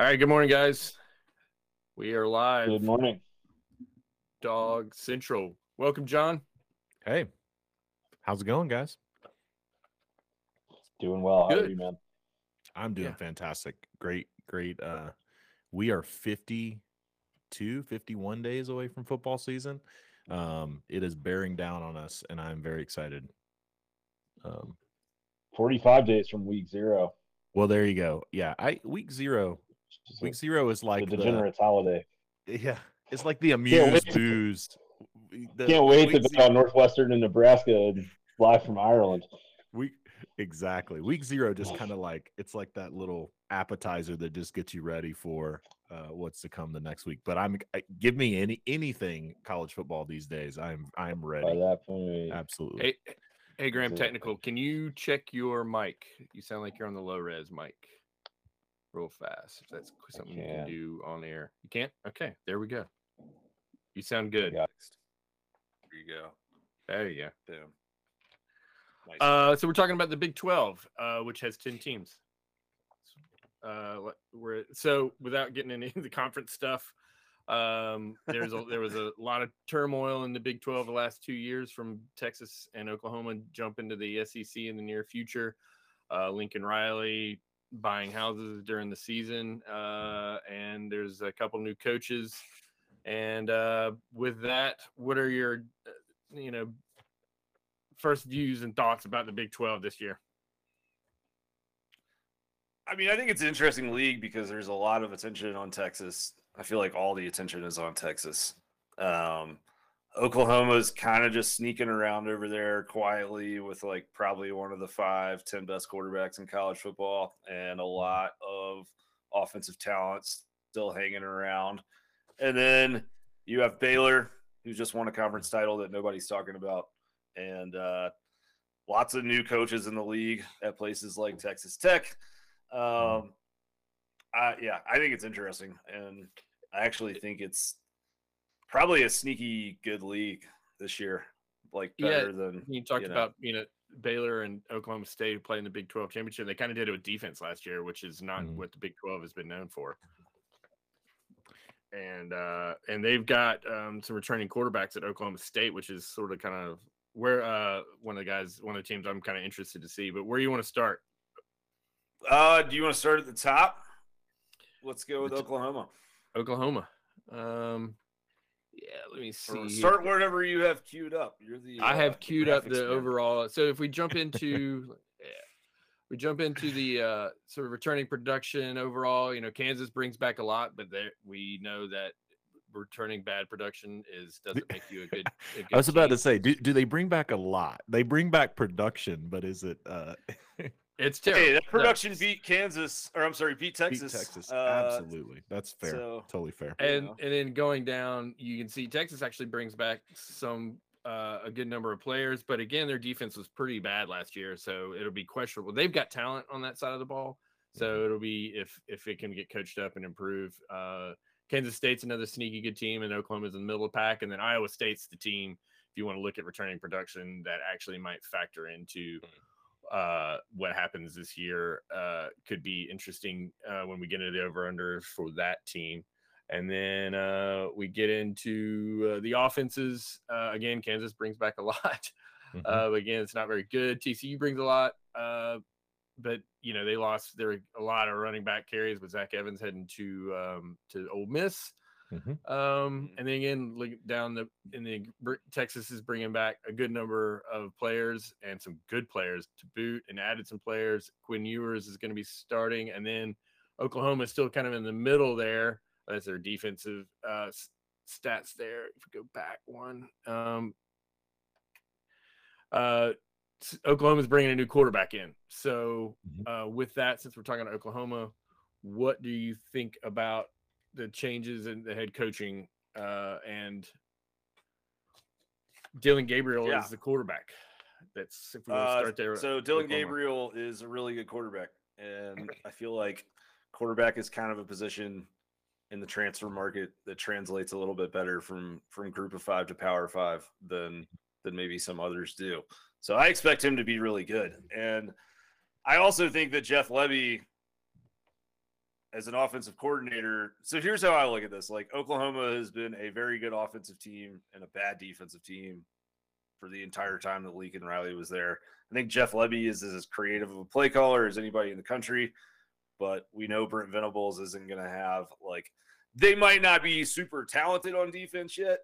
All right, good morning, guys. We are live. Good morning. Dog Central. Welcome, John. Hey, how's it going, guys? Doing well. How are Good. you, man? I'm doing Yeah. fantastic. Great, great. Uh, we are 52, 51 days away from football season. Um, it is bearing down on us, and I'm very excited. Um, 45 days from week zero. well, there you go. Yeah, I week zero. Just Week zero is the like the, degenerates holiday. yeah, it's like the wait amused to- boozed. The- Can't wait to week bet on Northwestern and Nebraska and live from Ireland. Week exactly. Week zero just kind of like it's like that little appetizer that just gets you ready for uh, what's to come the next week. But I'm I, give me any anything college football these days. I'm I'm By ready. that point, Absolutely. Hey, hey, Graham. Technical. Can you check your mic? You sound like you're on the low res mic. Real fast. If that's something you can can. do on air. You can't. Okay, there we go. You sound good. Yeah. There you go. There you go. Boom. Nice. Uh, so we're talking about the Big Twelve, uh, which has ten teams. Uh, we're so without getting into the conference stuff. Um, there's a, there was a lot of turmoil in the Big Twelve the last two years, from Texas and Oklahoma jump into the SEC in the near future. Uh, Lincoln Riley buying houses during the season, uh, and there's a couple new coaches. And uh, with that, what are your, uh, you know, first views and thoughts about the Big 12 this year? I mean, I think it's an interesting league because there's a lot of attention on Texas. I feel like all the attention is on Texas. Um, Oklahoma's kind of just sneaking around over there quietly with like probably one of the five, 10 best quarterbacks in college football and a lot of offensive talent still hanging around. And then you have Baylor, who just won a conference title that nobody's talking about. And uh, lots of new coaches in the league at places like Texas Tech. Um, I, yeah, I think it's interesting, and I actually think it's probably a sneaky good league this year, like Yeah, better than You talked you know. about, you know, Baylor and Oklahoma State playing the Big 12 championship. They kind of did it with defense last year, which is not Mhm. what the Big 12 has been known for. And uh and they've got um some returning quarterbacks at Oklahoma State, which is sort of kind of where uh one of the guys, one of the teams I'm kind of interested to see. But where do you want to start? Uh, do you want to start at the top? Let's go with Oklahoma. Oklahoma. Um yeah, let me Or see. here. start wherever you have queued up. You're the I uh, have the queued up the man. overall. So if we jump into, yeah, we jump into the uh, sort of returning production overall. You know, Kansas brings back a lot, but there we know that returning bad production is doesn't make you a good. A good I was about to say, do, do they bring back a lot? They bring back production, but is it uh It's terrible. Hey, that No. production beat Kansas, or I'm sorry, beat beat Texas. Texas? Uh, Absolutely. That's fair. so- totally fair. and know. and then going down, you can see Texas actually brings back some uh, a good number of players, but again, their defense was pretty bad last year, so it'll be questionable. They've got talent on that side of the ball, so it'll be if if it can get coached up and improve. Uh, Kansas State's another sneaky good team, and Oklahoma's in the middle of the pack, and then Iowa State's the team. If you want to look at returning production, that actually might factor into uh, what happens this year. Uh, could be interesting uh, when we get into the over under for that team. And then uh, we get into uh, the offenses. Uh, again, Kansas brings back a lot. Mhm. Uh, again, it's not very good. TCU brings a lot. Uh, but you know they lost their a lot of running back carries with Zach Evans heading to um, to Ole Miss. Mhm. Um, and then again, look down the in the Texas is bringing back a good number of players and some good players to boot, and added some players. Quinn Ewers is going to be starting, and then Oklahoma is still kind of in the middle there. That's their defensive uh, stats there. If we go back one, um, uh, Oklahoma's bringing a new quarterback in. So, uh, with that, since we're talking about Oklahoma, what do you think about the changes in the head coaching uh, and Dillon Gabriel Yeah. is the quarterback? That's if we want to Uh, start there. so Dillon Oklahoma. Gabriel is a really good quarterback, and I feel like quarterback is kind of a position in the transfer market that translates a little bit better from from group of five to power five than than maybe some others do. So I expect him to be really good, and I also think that Jeff Lebby as an offensive coordinator, so here's how I look at this. Like Oklahoma has been a very good offensive team and a bad defensive team for the entire time that Lincoln Riley was there. I think Jeff Lebby is as creative of a play caller as anybody in the country, but we know Brent Venables isn't going to have like they might not be super talented on defense yet,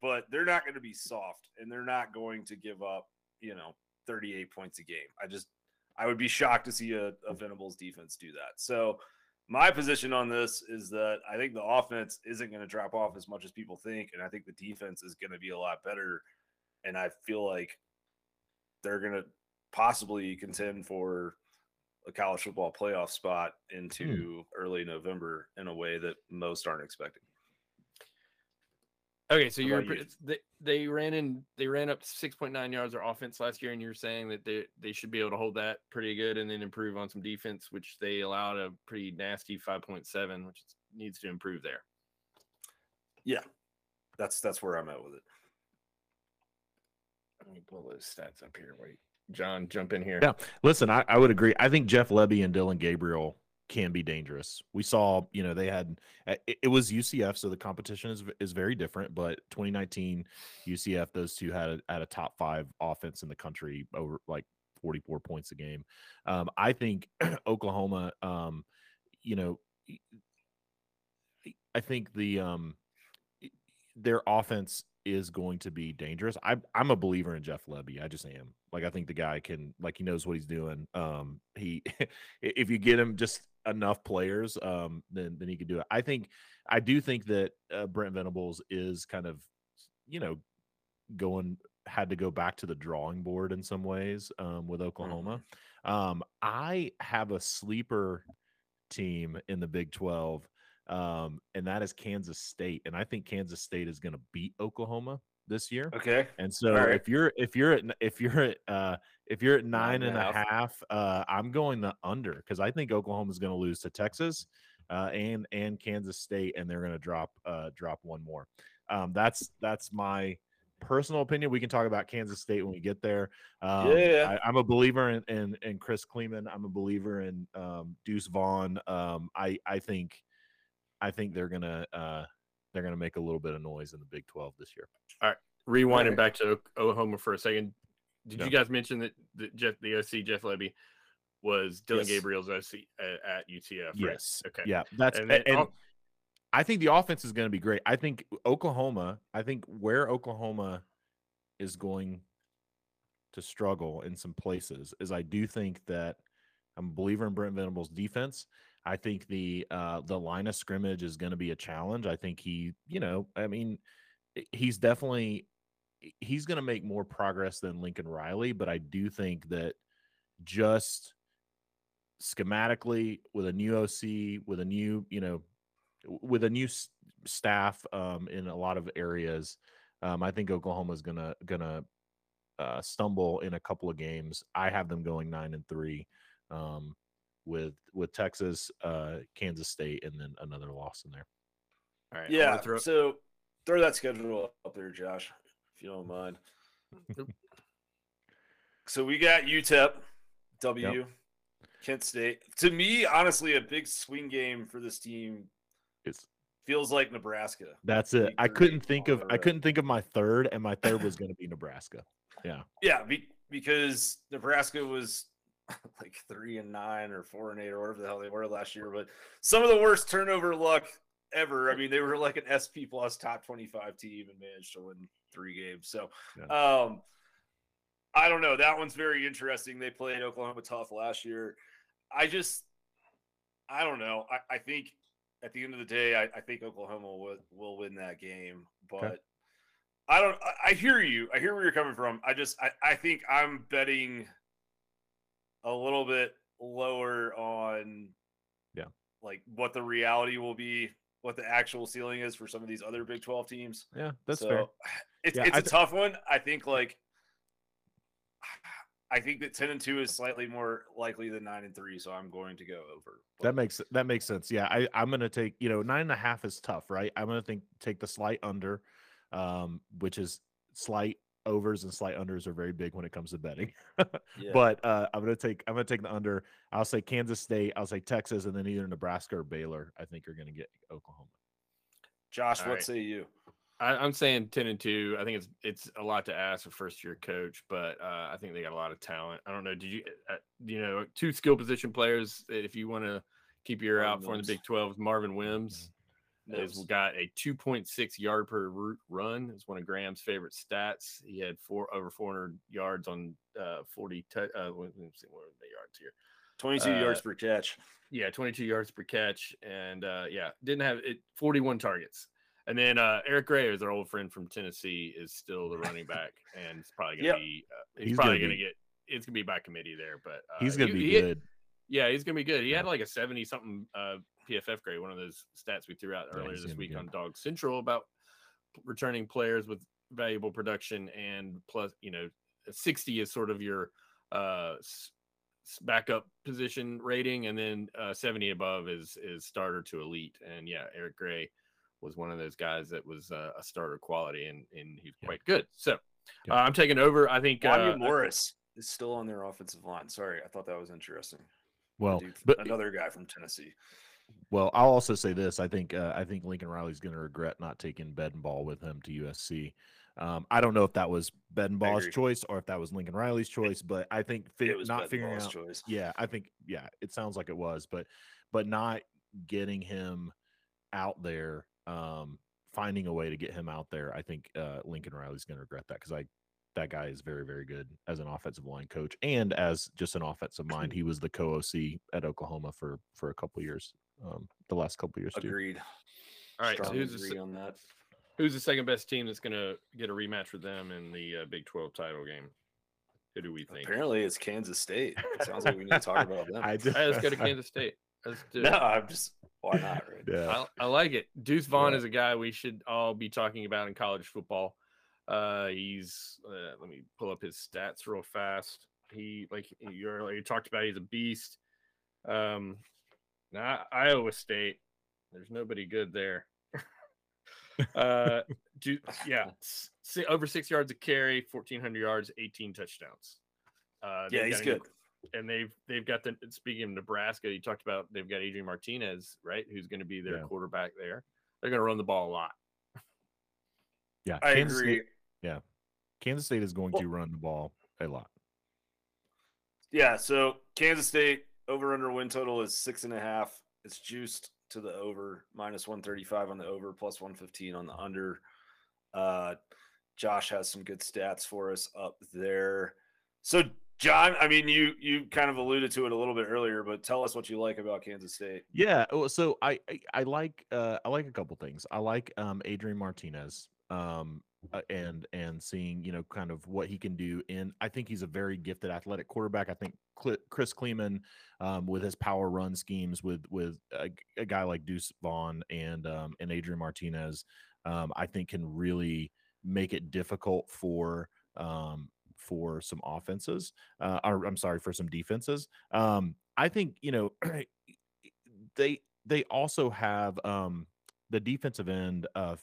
but they're not going to be soft and they're not going to give up, you know, 38 points a game. I just I would be shocked to see a, a Venables defense do that. So my position on this is that I think the offense isn't going to drop off as much as people think, and I think the defense is going to be a lot better. And I feel like they're going to possibly contend for a college football playoff spot into hmm. early November in a way that most aren't expecting. Okay, so you're you? they, they ran in they ran up 6.9 yards of offense last year, and you're saying that they they should be able to hold that pretty good and then improve on some defense, which they allowed a pretty nasty 5.7, which needs to improve there. Yeah, that's that's where I'm at with it. Let me pull those stats up here. Wait, John, jump in here. Yeah, listen, I, I would agree. I think Jeff Lebby and Dillon Gabriel can be dangerous. We saw, you know, they had eh, it, was UCF, so the competition is is very different. But 2019 UCF, those two had a, had a top five offense in the country over like 44 points a game. Um, I think Oklahoma, um, you know, I think the um, their offense is going to be dangerous. I, I'm a believer in Jeff Lebby. I just am. Like I think the guy can, like he knows what he's doing. Um, he, if you get him just enough players, um, then then he could do it. I think I do think that uh, Brent Venables is kind of, you know, going had to go back to the drawing board in some ways um, with Oklahoma. Mm-hmm. Um, I have a sleeper team in the Big Twelve, um, and that is Kansas State, and I think Kansas State is going to beat Oklahoma this year. Okay. And so right. if you're if you're at if you're at uh if you're at nine, nine and a half, half uh I'm going the under because I think Oklahoma is going to lose to Texas uh and and Kansas State and they're going to drop uh drop one more. Um that's that's my personal opinion. We can talk about Kansas State when we get there. Um, yeah, I, am a believer in, in, in Chris Klieman. I'm a believer in um, Deuce Vaughn. Um, I I think I think they're gonna uh, they're going to make a little bit of noise in the Big 12 this year. All right, rewinding back to Oklahoma for a second. Did you guys mention that the, Jeff, the OC Jeff Lebby was Dillon yes. Gabriel's OC at, at UCF? Right? Yes. Okay. Yeah, that's and, then, and I think the offense is going to be great. I think Oklahoma. I think where Oklahoma is going to struggle in some places is I do think that I'm a believer in Brent Venables' defense. I think the uh, the line of scrimmage is going to be a challenge. I think he, you know, I mean, he's definitely he's going to make more progress than Lincoln Riley, but I do think that just schematically with a new OC, with a new, you know, with a new s- staff um, in a lot of areas, um, I think Oklahoma's gonna gonna uh, stumble in a couple of games. I have them going nine and three. Um, with with Texas, uh, Kansas State, and then another loss in there. All right. Yeah. Throw... So throw that schedule up there, Josh, if you don't mind. so we got UTEP, W, yep. Kent State. To me, honestly, a big swing game for this team. It's feels like Nebraska. That's it. I couldn't think of I couldn't think of my third, and my third was going to be Nebraska. Yeah. Yeah, be, because Nebraska was like three and nine or four and eight or whatever the hell they were last year. But some of the worst turnover luck ever. I mean, they were like an SP plus top 25 team and managed to win three games. So, yeah. um, I don't know. That one's very interesting. They played Oklahoma tough last year. I just, I don't know. I, I think at the end of the day, I, I think Oklahoma will, will win that game. But okay. I don't, I, I hear you. I hear where you're coming from. I just, I, I think I'm betting – a little bit lower on yeah like what the reality will be what the actual ceiling is for some of these other big 12 teams. Yeah that's so fair. it's, yeah, it's a tough one. I think like i think that 10 and 2 is slightly more likely than 9 and 3 so i'm going to go over but. that makes that makes sense. Yeah i i'm gonna take you know nine and a half is tough right? I'm gonna think take the slight under um which is slight overs and slight unders are very big when it comes to betting. Yeah. But uh, I'm gonna take I'm gonna take the under. I'll say Kansas State. I'll say Texas, and then either Nebraska or Baylor. I think you're gonna get Oklahoma. Josh, All what right. say you? I, I'm saying ten and two. I think it's it's a lot to ask for first year coach, but uh, I think they got a lot of talent. I don't know. Did you uh, you know two skill position players? If you want to keep your eye out for in the Big Twelve, Marvin Mims has got a 2.6 yard per ru- run. It's one of Graham's favorite stats. He had four over 400 yards on uh, 40. tou- uh, let me see what are the yards here. 22 uh, yards per catch. Yeah, 22 yards per catch, and uh, yeah, didn't have it 41 targets. And then uh, Eric Gray, is our old friend from Tennessee, is still the running back, and it's probably gonna Yep. be uh, he's, He's probably gonna gonna be- get it's gonna be by committee there, but uh, He's gonna he- be he- good. yeah, he's gonna be good. He Yeah. had like a 70 something uh, PFF grade, one of those stats we threw out earlier he's this week good. on Dog Central about returning players with valuable production and plus, you know, 60 is sort of your uh s- s- backup position rating, and then uh, 70 above is is starter to elite. And yeah, Eric Gray was one of those guys that was uh, a starter quality, and and he's Yeah. quite good. So Yeah. uh, I'm taking over. I think Wanya uh, Morris is still on their offensive line. Sorry, I thought that was interesting. Well, Dude, but another guy from Tennessee. Well, I'll also say this. I think uh, I think Lincoln Riley's going to regret not taking Bedenbaugh with him to USC. Um, I don't know if that was Bedenbaugh's choice or if that was Lincoln Riley's choice, but I think fi- It was not figuring out. choice. Yeah, I think yeah, it sounds like it was, but but not getting him out there, um, finding a way to get him out there. I think uh, Lincoln Riley's going to regret that because I that guy is very very good as an offensive line coach and as just an offensive mind. He was the co OC at Oklahoma for for a couple years, um, the last couple years too. Agreed. all right. So who's the, agree se- on that? Who's the second best team that's going to get a rematch with them in the uh, Big 12 title game? Who do we think? Apparently, it's Kansas State. It sounds like we need to talk about them. I did. Hey, let's go to Kansas State. Let's do no, it. I'm just why not? Right? Yeah. I, I like it. Deuce Vaughn Yeah. is a guy we should all be talking about in college football. Uh, he's uh, let me pull up his stats real fast. He like you earlier you talked about, he's a beast. Um, now Iowa State, there's nobody good there. uh, do, yeah, s- over six yards of carry, 1,400 yards, 18 touchdowns. Uh, Yeah, they've he's got an good. inc- and they've they've got the speaking of Nebraska, you talked about they've got Adrian Martinez, right? Who's going to be their Yeah. quarterback there. They're going to run the ball a lot. Yeah. I Kansas agree. State, Kansas State is going Well- to run the ball a lot. Yeah, so Kansas State over under win total is six and a half. It's juiced to the over minus 135 on the over, plus 115 on the under. Uh, Josh has some good stats for us up there. So, John, I mean, you you kind of alluded to it a little bit earlier, but tell us what you like about Kansas State. Yeah. So I I, I like uh, I like a couple things. I like um, Adrian Martinez. Um, uh, and and seeing you know kind of what he can do And I think he's a very gifted athletic quarterback. I think Chris Klieman um, with his power run schemes with with a, a guy like Deuce Vaughn and um, and Adrian Martinez, um, I think can really make it difficult for um, for some offenses. Uh, or I'm sorry for some defenses. Um, I think you know they they also have um, the defensive end of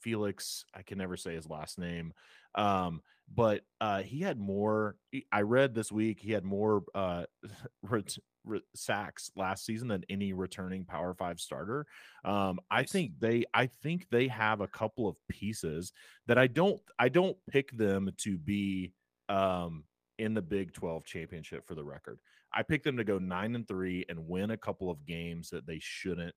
Felix. I can never say his last name, um, but uh, he had more. I read this week he had more uh, ret- re- sacks last season than any returning Power Five starter. Um, I think they. I think they have a couple of pieces that I don't. I don't pick them to be um, in the Big Twelve championship for the record. I pick them to go nine and three and win a couple of games that they shouldn't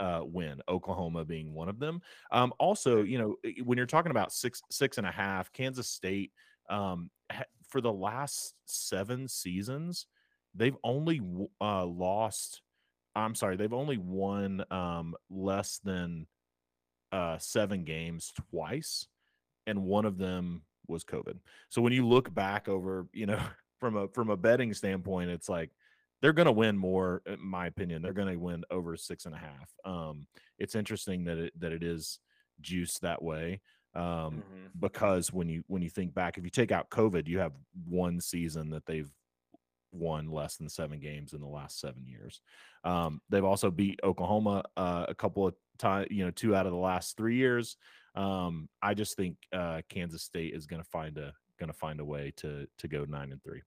uh, win. Oklahoma being one of them. Um, also, you know, when you're talking about six six and a half, Kansas State um, ha- for the last seven seasons, they've only uh, lost. I'm sorry, they've only won um, less than uh, seven games twice, and one of them was COVID. So when you look back over, you know, from a from a betting standpoint, it's like they're going to win more, in my opinion. They're going to win over six and a half. Um, it's interesting that it that it is juiced that way um, Mhm. because when you when you think back, if you take out COVID, you have one season that they've won less than seven games in the last seven years. Um, they've also beat Oklahoma uh, a couple of times, you know, two out of the last three years. Um, I just think uh, Kansas State is going to find a going to find a way to to go nine and three.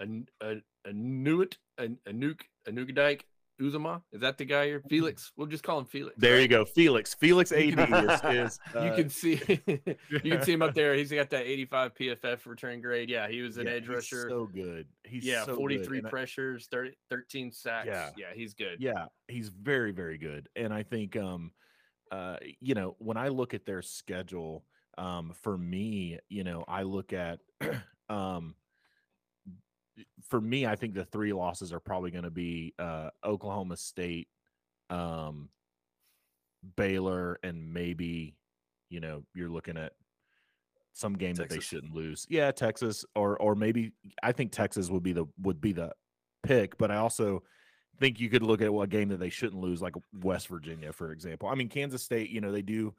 A a a Newt a, a nuke a nuke dike Uzomah is that the guy here? Felix. We'll just call him Felix. There right? you go, Felix. Felix AD You can- is, is you uh, can see you can see him up there. He's got that 85 PFF return grade. Yeah, he was an yeah, edge he's rusher. So good. He's yeah, so 43 and pressures, 30, 13 sacks. Yeah. Yeah, he's good. Yeah, he's very, very good. And I think um uh you know, when I look at their schedule, um for me, you know, I look at um for me, I think the three losses are probably going to be uh Oklahoma State, um Baylor and maybe, you know, you're looking at some game that they shouldn't lose. Yeah, Texas or or maybe I think Texas would be the would be the pick, but I also think you could look at what game that they shouldn't lose, like West Virginia, for example. I mean, Kansas State, you know, they do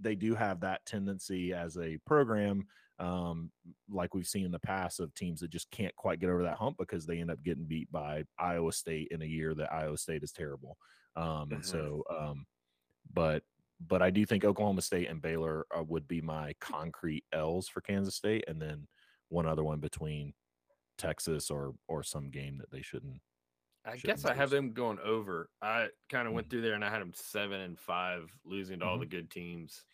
they do have that tendency as a program, um, like we've seen in the past of teams that just can't quite get over that hump because they end up getting beat by Iowa State in a year that Iowa State is terrible. Um, and Mhm. so, um, but but I do think Oklahoma State and Baylor uh, would be my concrete L's for Kansas State, and then one other one between Texas or or some game that they shouldn't I shouldn't guess I have them going over. I kind of went Mhm. through there and I had them seven and five, losing to all Mhm. the good teams,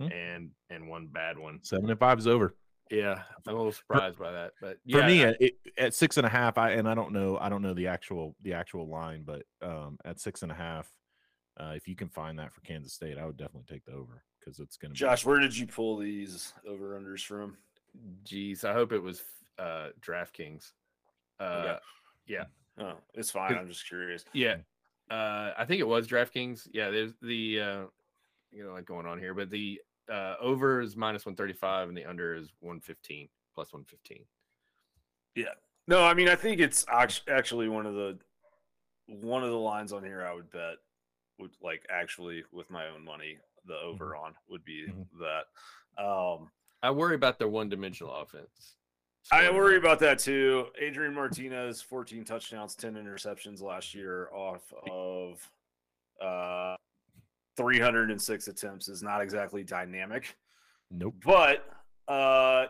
Hmm. and and one bad one. seven and five is over. Yeah, I'm a little surprised by that, but for me I- at, it, at six and a half i and i don't know i don't know the actual the actual line but um at six and a half uh if you can find that for kansas state i would definitely take the over because it's gonna Josh, where did you pull these over unders from? geez, I hope it was uh DraftKings. Uh, yeah, Oh, it's fine. I'm just curious. yeah. Uh, I think it was DraftKings. Yeah, there's the uh, you know, like going on here, but the uh over is minus 135 and the under is 115 plus 115. Yeah. No, I mean I think it's actually one of the one of the lines on here I would bet would like actually with my own money the over on would be Mhm. that. Um I worry about their one-dimensional offense. I worry about that too. Adrian Martinez, 14 touchdowns, 10 interceptions last year off of uh 306 attempts is not exactly dynamic. nope But uh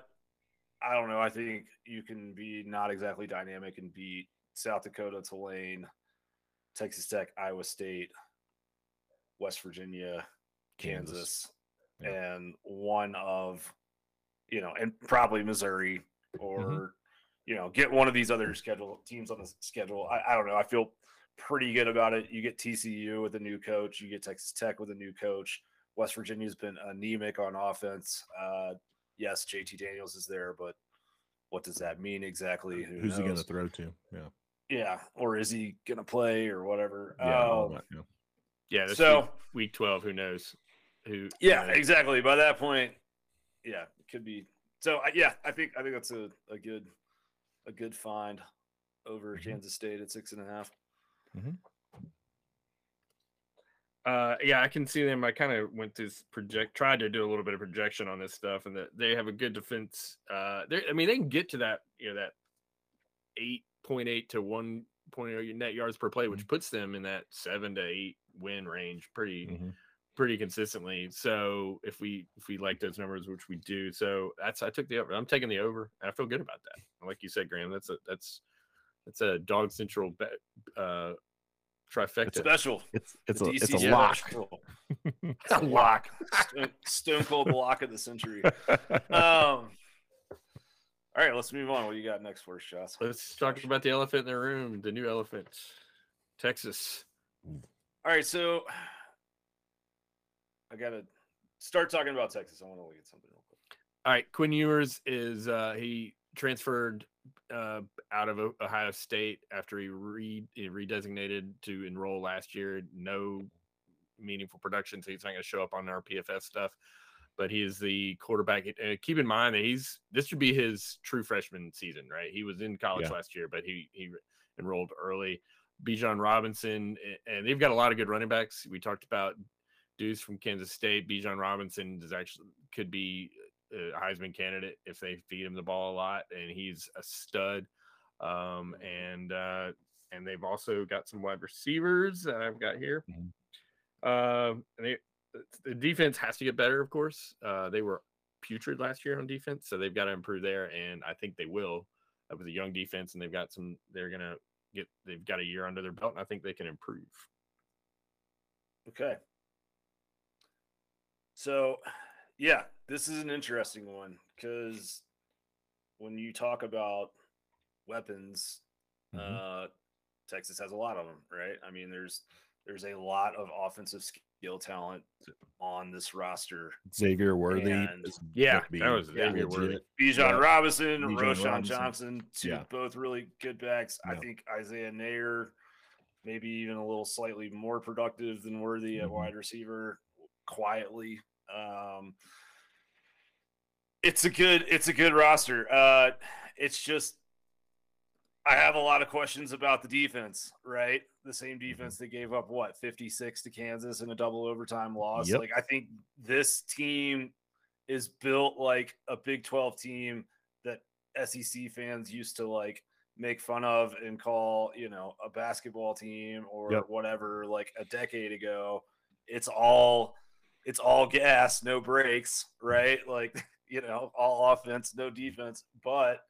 I don't know. I think you can be not exactly dynamic and beat South Dakota, Tulane, Texas Tech, Iowa State, West Virginia, Kansas, Yeah. and one of you know, and probably Missouri or Mm-hmm. you know, get one of these other schedule teams on the schedule. I, I don't know. I feel pretty good about it. You get TCU with a new coach, you get Texas Tech with a new coach. West Virginia's been anemic on offense. Uh, yes, JT Daniels is there, but what does that mean exactly? Who who's he gonna throw to yeah Yeah, or is he gonna play or whatever? yeah, Um, that, yeah. Yeah, so week, week 12, who knows? Who yeah, uh, exactly. By that point, yeah, it could be. So I- yeah, I think I think that's a, a good a good find over Mhm. Kansas State at six and a half. Uh, yeah, I can see them. I kind of went to project, tried to do a little bit of projection on this stuff, and that they have a good defense. Uh, I mean, they can get to that, you know, that eight point eight to one point net yards per play, which puts them in that seven to eight win range, pretty, Mhm. pretty consistently. So if we if we like those numbers, which we do, so that's I took the over. I'm taking the over. and I feel good about that. Like you said, Graham, that's a that's that's a dog central bet, uh, trifecta. Special. it's it's The a it's a lock. It's a lock. Stone, stone cold block of the century. Um. All right, let's move on. What you got next for us, Joss? Let's talk about the elephant in the room, the new elephant, Texas. All right, so I gotta start talking about Texas. I want to look at something real quick. All right, Quinn Ewers is uh, he transferred uh, out of Ohio State after he re he redesignated to enroll last year. No meaningful production, so he's not going to show up on our PFF stuff. But he is the quarterback. Uh, keep in mind that he's this should be his true freshman season, right? He was in college Yeah. last year, but he he enrolled early. Bijan Robinson, and they've got a lot of good running backs. We talked about Deuce from Kansas State. Bijan Robinson is actually could be a Heisman candidate if they feed him the ball a lot, and he's a stud. Um, and uh, and they've also got some wide receivers that I've got here. Mhm. Um, and they the defense has to get better. Of course, uh, they were putrid last year on defense, so they've got to improve there, and I think they will. That was a young defense, and they've got some. They're gonna get. They've got a year under their belt, and I think they can improve. Okay. So, yeah, this is an interesting one because when you talk about weapons, Mhm. uh, Texas has a lot of them, right? I mean, there's there's a lot of offensive skill talent on this roster. Xavier Worthy. And- Yeah, gonna that was Yeah. Xavier Worthy. Bijan Yeah. Robinson, Bijan Roschon Robinson. Johnson, two Yeah. both really good backs. I think Isaiah Neyor, maybe even a little slightly more productive than Worthy at Mhm. wide receiver, quietly. Um, it's a good, it's a good roster. Uh, it's just, I have a lot of questions about the defense. Right, the same Mm-hmm. defense that gave up what fifty six to Kansas in a double overtime loss. Yep. Like I think this team is built like a Big 12 team that SEC fans used to like make fun of and call, you know, a basketball team or Yep. whatever like a decade ago. It's all it's all gas, no brakes, right? Like, you know, all offense, no defense, but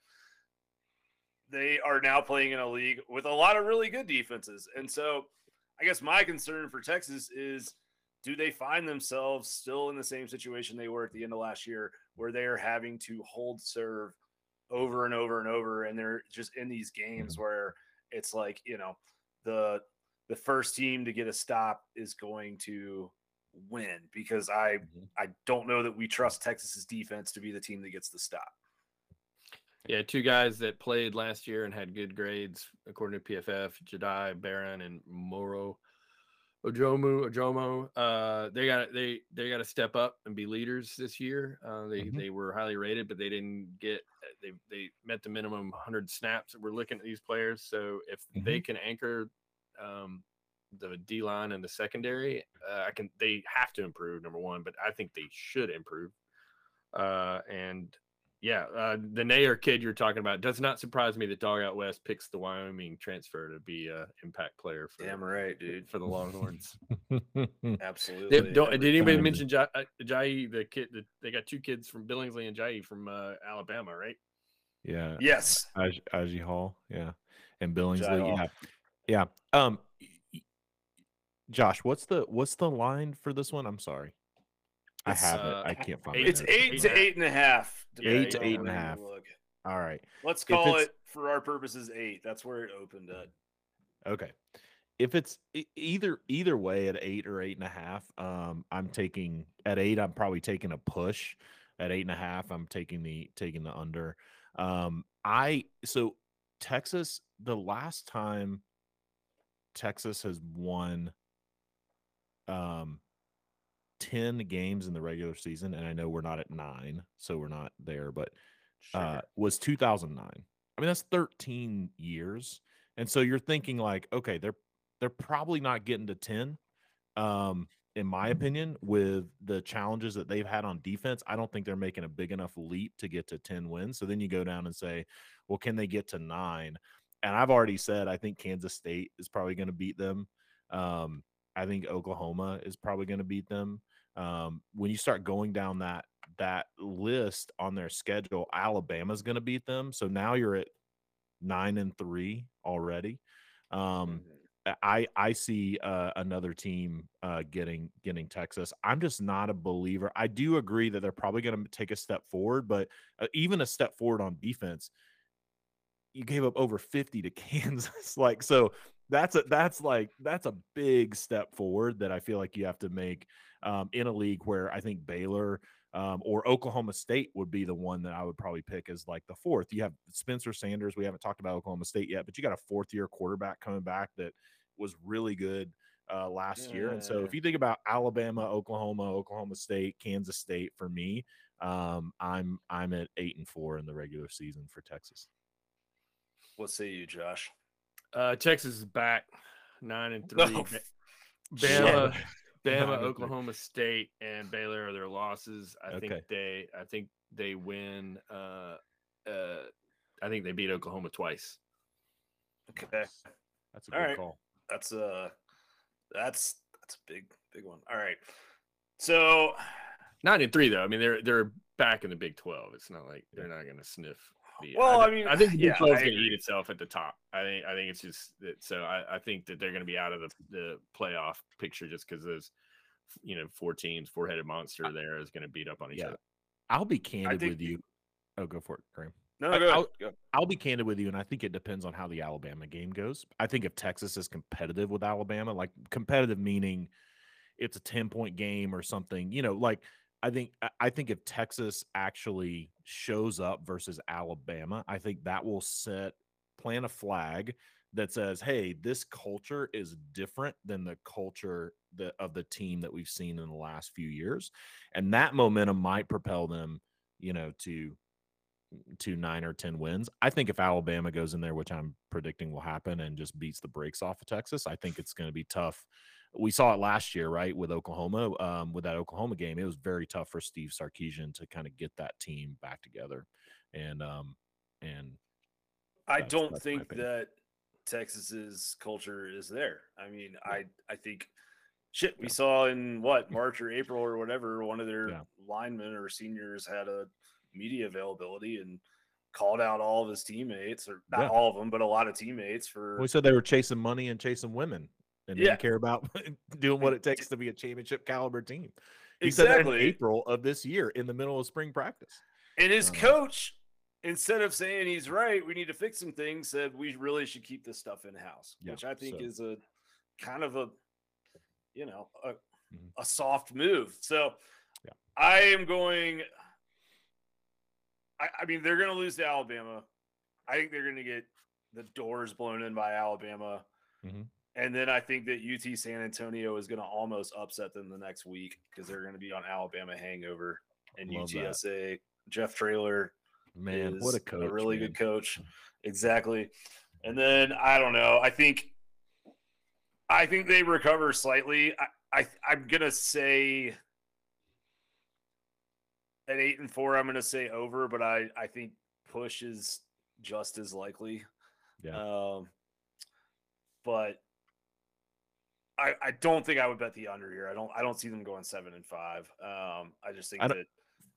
they are now playing in a league with a lot of really good defenses. And so I guess my concern for Texas is do they find themselves still in the same situation they were at the end of last year where they are having to hold serve over and over and over and they're just in these games where it's like you know the the first team to get a stop is going to win because i Mhm. i don't know that we trust texas's defense to be the team that gets the stop Yeah, two guys that played last year and had good grades according to PFF: Jahdae Barron and Moro Ojomu Ojomo. Uh, they got they they got to step up and be leaders this year. Uh, they Mhm. they were highly rated, but they didn't get they they met the minimum 100 snaps. That we're looking at these players, so if they can anchor um, the D line and the secondary, uh, I can they have to improve number one, but I think they should improve. Uh, and yeah, uh, the Neyor kid you're talking about does not surprise me that Dog Out West picks the Wyoming transfer to be a impact player for damn right dude for the Longhorns. absolutely They- don't, did anybody mention Jai, uh, Jai the kid? The, they got two kids from Billingsley and Jai from uh, Alabama, right? yeah. yes Aj- Agiye Hall, yeah, and Billingsley, yeah, yeah. Um, y- y- Josh, what's the what's the line for this one? I'm sorry, I have uh, it. I can't find eight- it. it's now. eight to eight and a half Eight depending to on eight and a where you half. look. All right, let's call it for our purposes eight that's where it opened at okay. If it's either either way at eight or eight and a half, um, I'm taking at eight. I'm probably taking a push. At eight and a half, I'm taking the taking the under. Um, I so Texas. The last time Texas has won um 10 games in the regular season and I know we're not at 9 so we're not there but uh was 2009. I mean that's 13 years. And so you're thinking like okay, they're they're probably not getting to 10 um in my opinion with the challenges that they've had on defense. I don't think they're making a big enough leap to get to 10 wins. So then you go down and say, well can they get to 9? And I've already said I think Kansas State is probably going to beat them. Um I think Oklahoma is probably going to beat them. Um, when you start going down that that list on their schedule, Alabama's going to beat them. So now you're at nine and three already. Um, I I see uh, another team uh, getting getting Texas. I'm just not a believer. I do agree that they're probably going to take a step forward, but uh, even a step forward on defense, you gave up over 50 to Kansas. like so, that's a that's like that's a big step forward that I feel like you have to make um, in a league where I think Baylor um, or Oklahoma State would be the one that I would probably pick as like the fourth. You have Spencer Sanders. We haven't talked about Oklahoma State yet, but you got a fourth year quarterback coming back that was really good uh, last year. And so if you think about Alabama, Oklahoma, Oklahoma State, Kansas State, for me, um, I'm I'm at eight and four in the regular season for Texas. what say you josh Uh, Texas is back nine and three. No, Ba- shit. Bama, Bama. Oklahoma State, and Baylor are their losses. I Okay. think they, I think they win. Uh, uh, I think they beat Oklahoma twice. okay That's a All good right. call. that's a that's that's a big big one all right So Nine and three though. I mean, they're they're back in the Big Twelve. It's not like they're not going to sniff. The, Well, I, I mean, I think the Big yeah, Twelve is going to agree. eat itself at the top. I think I think it's just that. So I, I think that they're going to be out of the the playoff picture just because those, you know, four teams, four headed monster there is going to beat up on each Yeah. other. I'll be candid think with the- you. Oh, go for it, Graham. no, I- go ahead. I'll- Go. I'll be candid with you, and I think it depends on how the Alabama game goes. I think if Texas is competitive with Alabama, like competitive meaning it's a 10 point game or something, you know, like I think I- think if Texas actually shows up versus Alabama, I think that will set plant a flag that says, "Hey, this culture is different than the culture that of the team that we've seen in the last few years." And that momentum might propel them, you know, to to nine or 10 wins. I think if Alabama goes in there, which I'm predicting will happen, and just beats the brakes off of Texas, I think it's going to be tough. We saw it last year, right, with Oklahoma, um, with that Oklahoma game. It was very tough for Steve Sarkisian to kind of get that team back together. And, um, and I That's- don't that's think that Texas's culture is there. I mean, I I think shit we saw in what March or April or whatever. One of their Yeah. linemen or seniors had a media availability and called out all of his teammates, or not Yeah. all of them, but a lot of teammates for we said they were chasing money and chasing women and Yeah. didn't care about doing what it takes to be a championship caliber team. He said that in exactly. April of this year in the middle of spring practice. And his Uh, coach, instead of saying he's right, we need to fix some things, said we really should keep this stuff in house, Yeah, which I think so- is a kind of a, you know, a, Mhm. a soft move. So Yeah. I am going. I, I mean, they're going to lose to Alabama. I think they're going to get the doors blown in by Alabama. Mhm. And then I think that UT San Antonio is going to almost upset them the next week because they're going to be on Alabama hangover and Love that. UTSA. Jeff Traylor Man, what a coach. really man. good coach. Exactly. And then I don't know. I think I think they recover slightly. I, I I'm gonna say at eight and four, I'm gonna say over, but I I think push is just as likely. Yeah. Um but I, I don't think I would bet the under here. I don't I don't see them going seven and five. Um I just think I that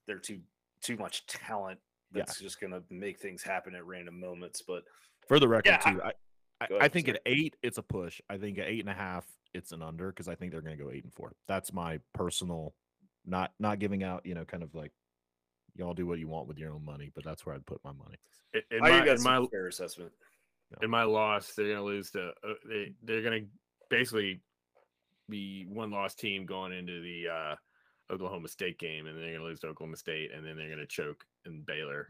they're too too much talent Yeah. that's just gonna make things happen at random moments. But For the record, Yeah, I- too, I, I, Go I think sorry. at eight, it's a push. I think at eight and a half, it's an under because I think they're going to go eight and four. That's my personal, not not giving out, you know, kind of like y'all do what you want with your own money, but that's where I'd put my money. In, in I my, think that's in my fair assessment. in my loss, they're gonna lose to uh, they they're gonna basically be one loss team going into the uh, Oklahoma State game, and they're gonna lose to Oklahoma State, and then they're gonna choke in Baylor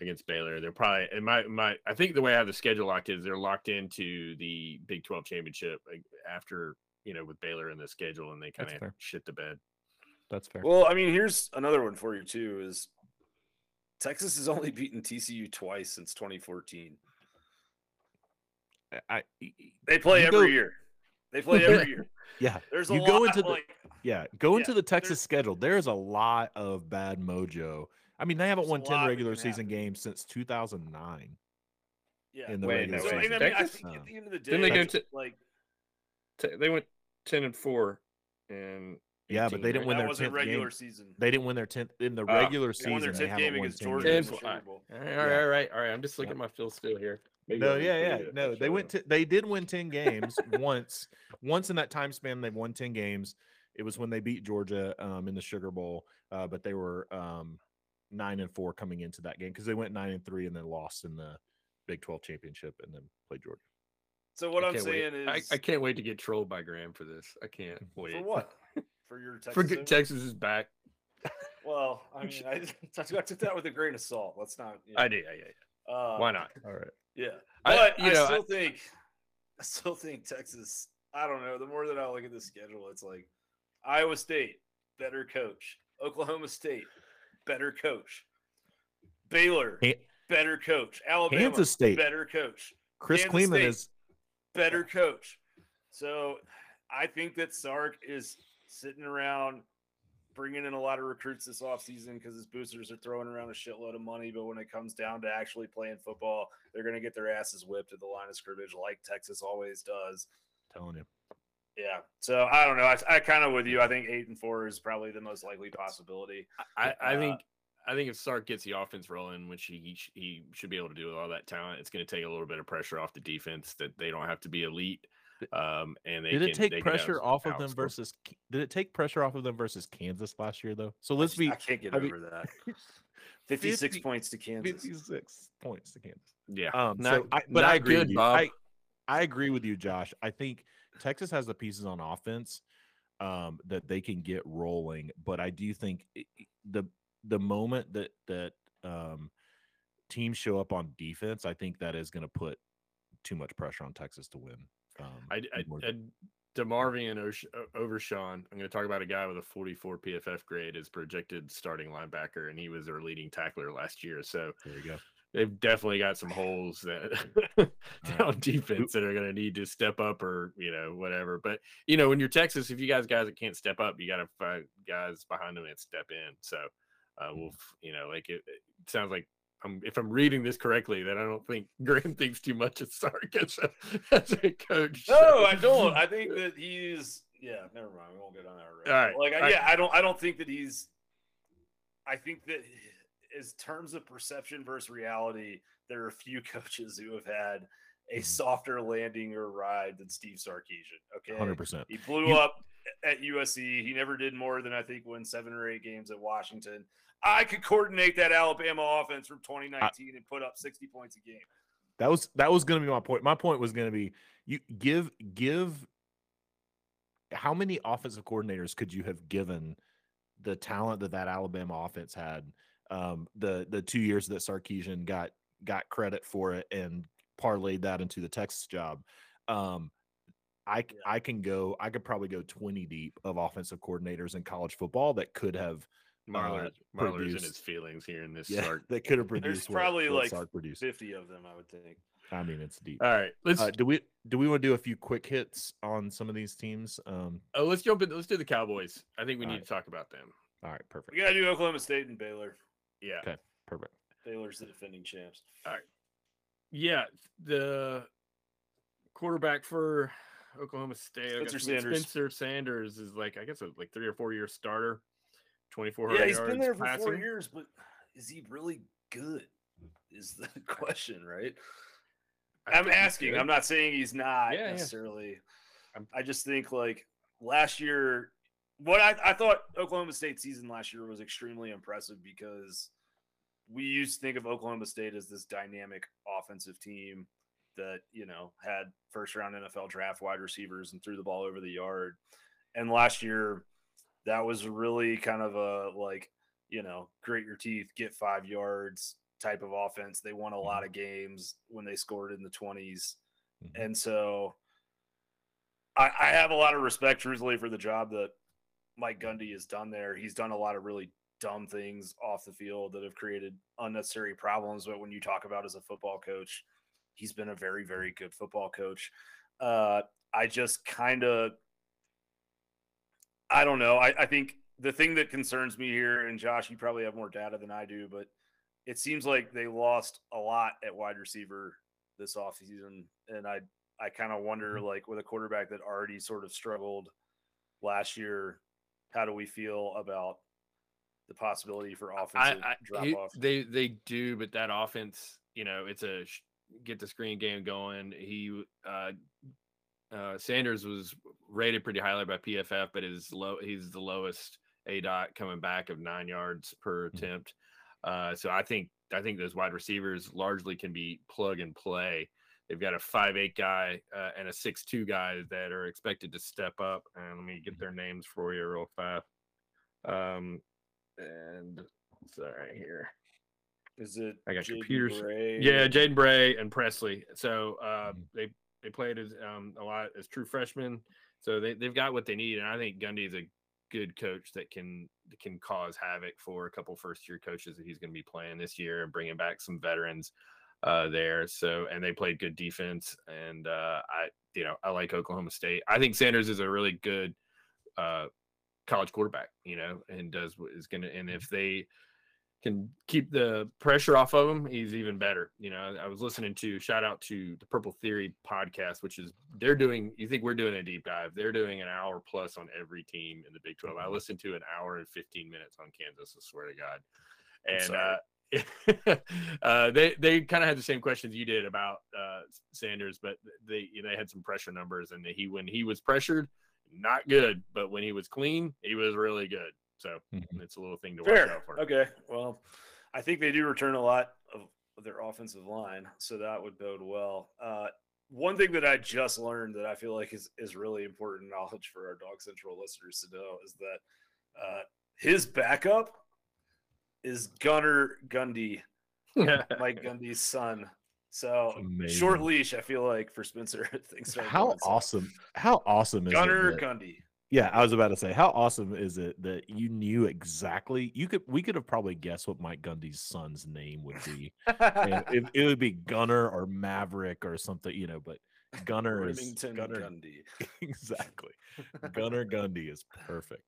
against Baylor. They're probably and my my I think the way I have the schedule locked is they're locked into the Big Twelve championship after you know with Baylor in the schedule, and they kind That's of shit the bed. That's fair. Well, I mean, here's another one for you too. Is Texas has only beaten TCU twice since 2014. I, I- They play every go- year. They play every year. yeah, There's a You lot, go into the- like yeah. Go Yeah, into the Texas schedule. There's a lot of bad mojo. I mean, they haven't won ten regular season happen. games since 2009 yeah. in the Wait, regular no, season. and I mean, I Texas? think at the end of the day, Didn't they go to- like T- They went ten and four, and Yeah, but they didn't win that their wasn't 10th regular game. season. They didn't win their tenth in the Ah. regular They won season. their They 10th haven't game won against 10 Georgia games. in the Ten Sugar for- Bowl. all right, all Yeah. right, all right, all right. I'm just looking Yeah. at my field still here. Maybe No, yeah, yeah, it if I no. They went to they did win ten games once. Once in that time span, they've won ten games. It was when they beat Georgia um, in the Sugar Bowl, uh, but they were um, nine and four coming into that game because they went nine and three and then lost in the Big Twelve championship and then played Georgia. So what I I'm can't wait. saying I, is, I can't wait to get trolled by Graham for this. I can't wait. for what? For your Texas? For good Texas is back. Well, I mean, I, I took that with a grain of salt. Let's not. You I did. Yeah, yeah, uh, yeah. Why not? All right. Yeah, but I, you know, I- still think, I still think Texas. I don't know. The more that I look at the schedule, it's like Iowa State, better coach. Oklahoma State, better coach. Baylor, better coach. Alabama, Kansas State. better coach. Chris Kansas Klieman State. is better coach. So I think that Sark is sitting around bringing in a lot of recruits this offseason because his boosters are throwing around a shitload of money. But when it comes down to actually playing football, they're going to get their asses whipped at the line of scrimmage like Texas always does. telling you. Yeah. So I don't know. I, I kind of with you. I think eight and four is probably the most likely possibility. I, I Uh, think I think if Sark gets the offense rolling, which he he, he should be able to do with all that talent, it's going to take a little bit of pressure off the defense that they don't have to be elite. Um, and they Did can, it take they pressure off of them outscore. versus? Did it take pressure off of them versus Kansas last year though? So let's be I can't get I mean- over that. 56 50 points to Kansas. 56 points to Kansas. Yeah, Um, not, so I, but I agree good, with you. Bob. I, I agree with you, Josh. I think Texas has the pieces on offense um, that they can get rolling, but I do think i- i- the the moment that that um, teams show up on defense, I think that is going to put too much pressure on Texas to win. Um, I, I, I DeMarvion Osh- Overshown. I'm going to talk about a guy with a 44 PFF grade as projected starting linebacker, and he was their leading tackler last year. So there you go. they've definitely got some holes that on defense that are going to need to step up or you know whatever. But you know when you're Texas, if you guys guys that can't step up, you got to find guys behind them that step in. So uh, we'll you know like it, it sounds like. I'm, if I'm reading this correctly, then I don't think Graham thinks too much of Sark as a, as a coach. No, so- I don't. I think that he's yeah. Never mind. We won't get on that Right. All right, Like, I, all right. yeah, I don't. I don't think that he's. I think that, as terms of perception versus reality, there are a few coaches who have had a Mhm. softer landing or ride than Steve Sarkisian. Okay, Hundred percent. He blew You- up at USC. He never did more than I think win seven or eight games at Washington. I could coordinate that Alabama offense from 2019 and put up 60 points a game. That was that was going to be my point. My point was going to be you give give how many offensive coordinators could you have given the talent that that Alabama offense had um the the 2 years that Sarkisian got got credit for it and parlayed that into the Texas job. Um I Yeah. I can go I could probably go 20 deep of offensive coordinators in college football that could have Marler's, uh, Marler's in his feelings here in this yeah, Sark. that could have produced what- probably what like Sark produced. 50 of them, I would think. I mean it's deep. All right, let's Uh, do we do we want to do a few quick hits on some of these teams? Um, oh, let's jump in. Let's do the Cowboys. I think we need right. to talk about them. all right, perfect, We got to do Oklahoma State and Baylor. Yeah, Okay. perfect. Baylor's the defending champs. All right. Yeah. The quarterback for Oklahoma State, Spencer I mean, Sanders. Spencer Sanders is like I guess a like three or four year starter. Twenty four. Yeah, he's been there for four years, but is he really good? Is the question, right? I I'm asking. I'm not saying he's not Yeah, yeah. necessarily. I'm- I just think like last year, what I, I thought Oklahoma State season last year was extremely impressive because we used to think of Oklahoma State as this dynamic offensive team that you know had first round NFL draft wide receivers and threw the ball over the yard. And last year, that was really kind of a like you know grit your teeth, get five yards type of offense. They won a lot of games when they scored in the 20s. Mhm. And so I, I have a lot of respect, truthfully, for the job that Mike Gundy has done there. He's done a lot of really dumb things off the field that have created unnecessary problems. But when you talk about as a football coach, he's been a very, very good football coach. Uh, I just kind of, I don't know. I, I think the thing that concerns me here, and Josh, you probably have more data than I do, but it seems like they lost a lot at wide receiver this offseason. And I, I kind of wonder, like, with a quarterback that already sort of struggled last year, how do we feel about the possibility for I, offensive I drop off? they they do, but that offense, you know, it's a get the screen game going. He uh, uh, Sanders was rated pretty highly by PFF, but is low. He's the lowest A dot coming back of nine yards per Mhm. attempt. Uh, so I think I think those wide receivers largely can be plug and play. They've got a five eight guy uh, and a six two guy that are expected to step up. And let me get their names for you real fast. Um, and it's all right here. Is it? I got J.D. computers. Bray? Yeah, Jaden Bray and Presley. So uh, Mhm. they they played as um, a lot as true freshmen. So they they've got what they need, and I think Gundy is a good coach that can can cause havoc for a couple first year coaches that he's going to be playing this year and bringing back some veterans uh, there. So and they played good defense, and uh, I you know I like Oklahoma State. I think Sanders is a really good uh, college quarterback, you know, and does what is going to and if they can keep the pressure off of him, he's even better. You know, I was listening to shout out to the Purple Theory podcast, which is they're doing. You think we're doing a deep dive? They're doing an hour plus on every team in the Big Twelve. I listened to an hour and fifteen minutes on Kansas. I swear to God, and uh, uh, they they kind of had the same questions you did about uh, Sanders, but they they had some pressure numbers, and he when he was pressured, not good, but when he was clean, he was really good. So Mhm. it's a little thing to watch Fair. out for. Okay. Well, I think they do return a lot of their offensive line, so that would bode well. Uh, one thing that I just learned that I feel like is is really important knowledge for our Dog Central listeners to know is that uh, his backup is Gunner Gundy, Mike Gundy's son. So short leash, I feel like for Spencer. Things start How awesome! How awesome is Gunner it? that- Gundy. Yeah, I was about to say, how awesome is it that you knew exactly? You could, we could have probably guessed what Mike Gundy's son's name would be. it, it would be Gunner or Maverick or something, you know. But Gunner is Gunner Gundy. exactly. Gunner Gundy is perfect.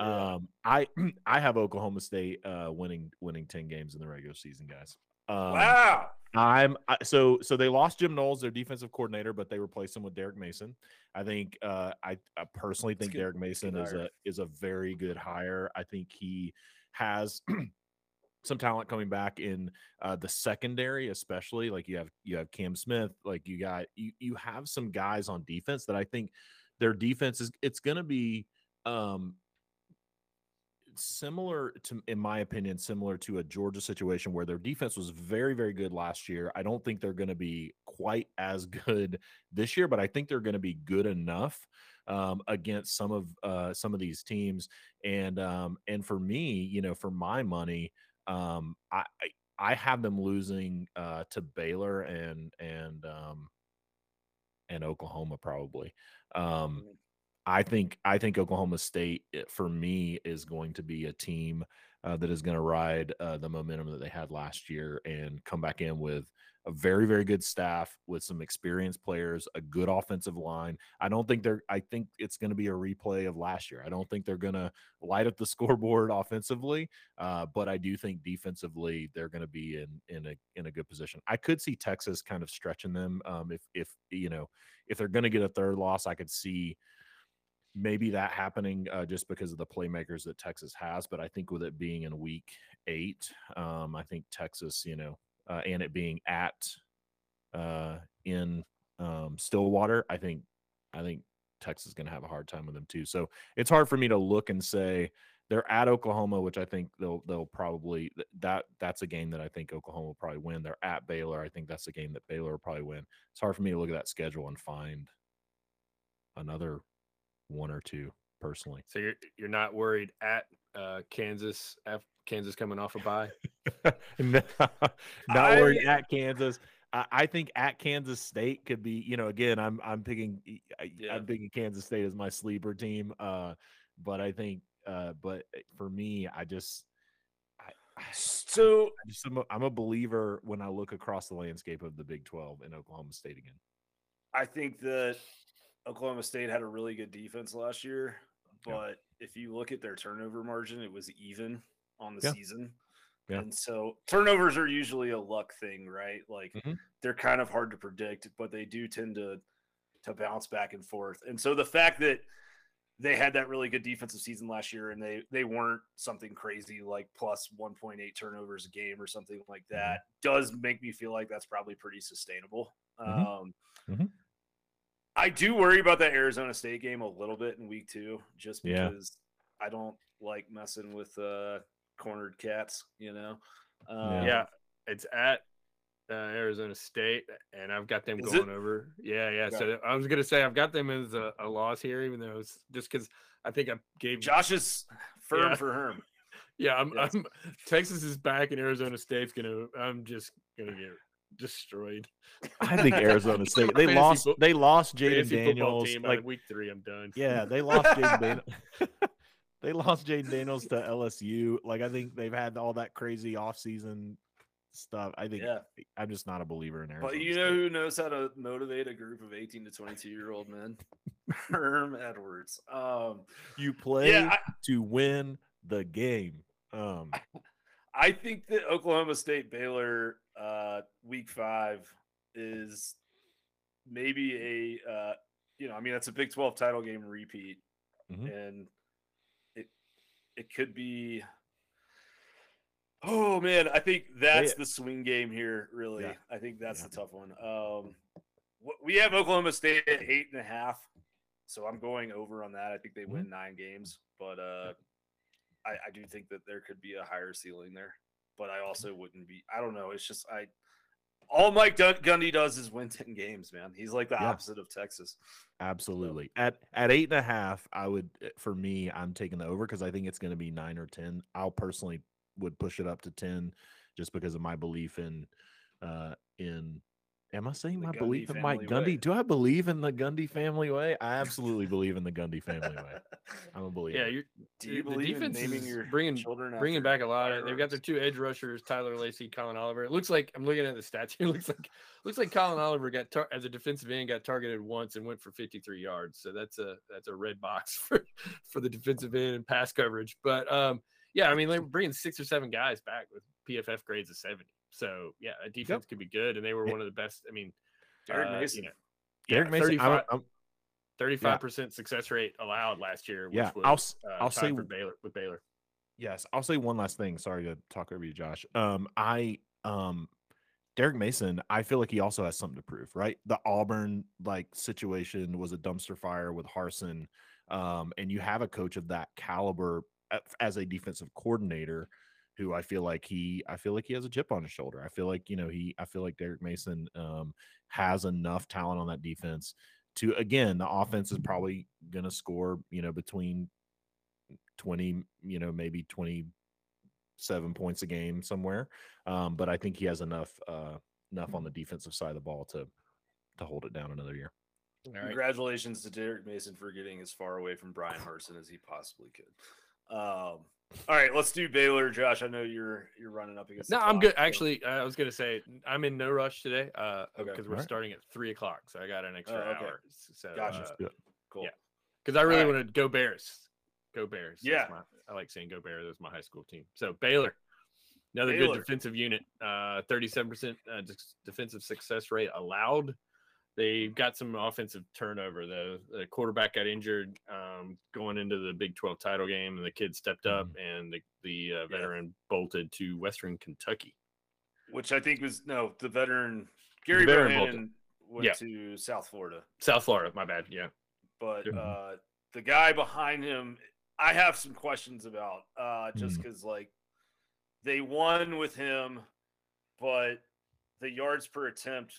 Yeah. Um, I I have Oklahoma State uh winning winning ten games in the regular season, guys. Um, wow. I'm I, so so they lost Jim Knowles, their defensive coordinator, but they replaced him with Derek Mason. I think uh, I, I personally think. Derek Mason is a is a very good hire. I think he has some talent coming back in uh, the secondary, especially like you have you have Cam Smith, like you got you you have some guys on defense that I think their defense is it's going to be um similar to in my opinion similar to a Georgia situation where their defense was very very good last year. I don't think they're going to be quite as good this year, but I think they're going to be good enough um, against some of uh, some of these teams. And um, and for me, you know, for my money, um, I I have them losing uh, to Baylor and and um, and Oklahoma probably. Um, Mhm. I think I think Oklahoma State for me is going to be a team uh, that is going to ride uh, the momentum that they had last year and come back in with a very very good staff with some experienced players, a good offensive line. I don't think they're. I think it's going to be a replay of last year. I don't think they're going to light up the scoreboard offensively, uh, but I do think defensively they're going to be in in a in a good position. I could see Texas kind of stretching them um, if if you know if they're going to get a third loss. I could see maybe that happening uh, just because of the playmakers that Texas has. But I think with it being in week eight, um, I think Texas, you know, uh, and it being at uh, in um, Stillwater, I think I think Texas is going to have a hard time with them too. So it's hard for me to look and say they're at Oklahoma, which I think they'll they'll probably that that's a game that I think Oklahoma will probably win. They're at Baylor. I think that's a game that Baylor will probably win. It's hard for me to look at that schedule and find another one or two personally. So you're you're not worried at uh, Kansas af- Kansas coming off a bye? No, not worried at Kansas. I, I think at Kansas State could be, you know, again, I'm I'm picking I, Yeah. I'm picking Kansas State as my sleeper team. Uh, but I think, uh, but for me, I just, I, I So I just I'm a, I'm a believer when I look across the landscape of the Big 12 and Oklahoma State again. I think that Oklahoma State had a really good defense last year, Yeah. but if you look at their turnover margin, it was even on the Yeah. season. Yeah. And so turnovers are usually a luck thing, right? Like Mhm. they're kind of hard to predict, but they do tend to to bounce back and forth. And so the fact that they had that really good defensive season last year and they they weren't something crazy like plus 1.8 turnovers a game or something like Mm-hmm. that does make me feel like that's probably pretty sustainable. Mhm. Um Mhm. I do worry about that Arizona State game a little bit in week 2 just Yeah. because I don't like messing with uh cornered cats, you know. Um, Yeah. yeah, it's at uh, Arizona State, and I've got them Is going it? over. Yeah, yeah. Okay. So I was gonna say I've got them as a, a loss here, even though it's just because I think I gave Josh is firm Yeah. for Herm. Yeah, I'm, Yes. I'm Texas is back and Arizona State's gonna. I'm just gonna get destroyed. I think Arizona State they fantasy lost fo- they lost Jayden Daniels team, like like week three, I'm done. Yeah, they lost Jayden Daniels. they lost Jayden Daniels to LSU. Like I think they've had all that crazy offseason stuff. I think Yeah. I'm just not a believer in Arizona. But you State. know who knows how to motivate a group of 18 to 22 year old men? Herm Edwards. Um, you play yeah, I, to win the game. Um, I think that Oklahoma State Baylor uh, week five is maybe a uh, you know I mean that's a Big Twelve title game repeat, Mhm. and it it could be. Oh man, I think that's the swing game here. Really, Yeah. I think that's Yeah. the tough one. Um, we have Oklahoma State at eight and a half, so I'm going over on that. I think they Mm-hmm. win nine games, but uh, I, I do think that there could be a higher ceiling there. But I also wouldn't be. I don't know. It's just I. All Mike Gundy does is win ten games, man. He's like the Yeah. opposite of Texas. Absolutely. At at eight and a half, I would eh, for me, I'm taking the over because I think it's going to be nine or ten. I'll personally would push it up to ten just because of my belief in uh in am I saying The my Gundy belief in Mike family way. Gundy? Do I believe in the Gundy family way? I absolutely believe in the Gundy family way. I'm a believer. Yeah, you're Do you the believe in defense naming is your bringing children bringing back a lot of. They've got their two edge rushers, Tyler Lacey, Collin Oliver. It looks like I'm looking at the stats here. It looks like looks like Collin Oliver got tar- as a defensive end got targeted once and went for 53 yards. So that's a that's a red box for for the defensive end and pass coverage. But um, yeah, I mean they're bringing six or seven guys back with PFF grades of 70. So yeah, a defense could be good, and they were Yeah. one of the best. I mean, Derek uh, Mason. You know, Derek yeah, Mason, 35 I'm- I'm- 35 percent success rate allowed last year. Which Yeah, was, I'll uh, I'll say for Baylor with Baylor. Yes, I'll say one last thing. Sorry to talk over you, Josh. Um, I um, Derek Mason, I feel like he also has something to prove, right? The Auburn like situation was a dumpster fire with Harsin, um, and you have a coach of that caliber as a defensive coordinator, who I feel like he, I feel like he has a chip on his shoulder. I feel like you know he, I feel like Derek Mason um, has enough talent on that defense to again, the offense is probably going to score, you know, between 20, you know, maybe 27 points a game somewhere. Um, but I think he has enough uh enough on the defensive side of the ball to to hold it down another year. All right. Congratulations to Derek Mason for getting as far away from Bryan Harsin as he possibly could. Um, all right, let's do Baylor, Josh. I know you're you're running up against. the No, I'm clock, good. so- Actually, I was gonna say I'm in no rush today, uh, Okay. because we're Alright. starting at three o'clock, so I got an extra Oh, okay. hour. So, Gotcha. uh, cool. yeah. because I really Alright. want to go Bears, go Bears. That's Yeah. my- I like saying go Bears. That's my high school team. So Baylor, another Baylor. good defensive unit. Uh, 37 percent uh, defensive success rate allowed. They got some offensive turnover though. The quarterback got injured um, going into the Big 12 title game, and the kid stepped up, and the the uh, veteran bolted to Western Kentucky. Which I think was no the veteran Gary veteran Bolton. went Yeah. to South Florida, South Florida, my bad. Yeah. but Mhm. uh, the guy behind him, I have some questions about uh, just because like they won with him, but the yards per attempt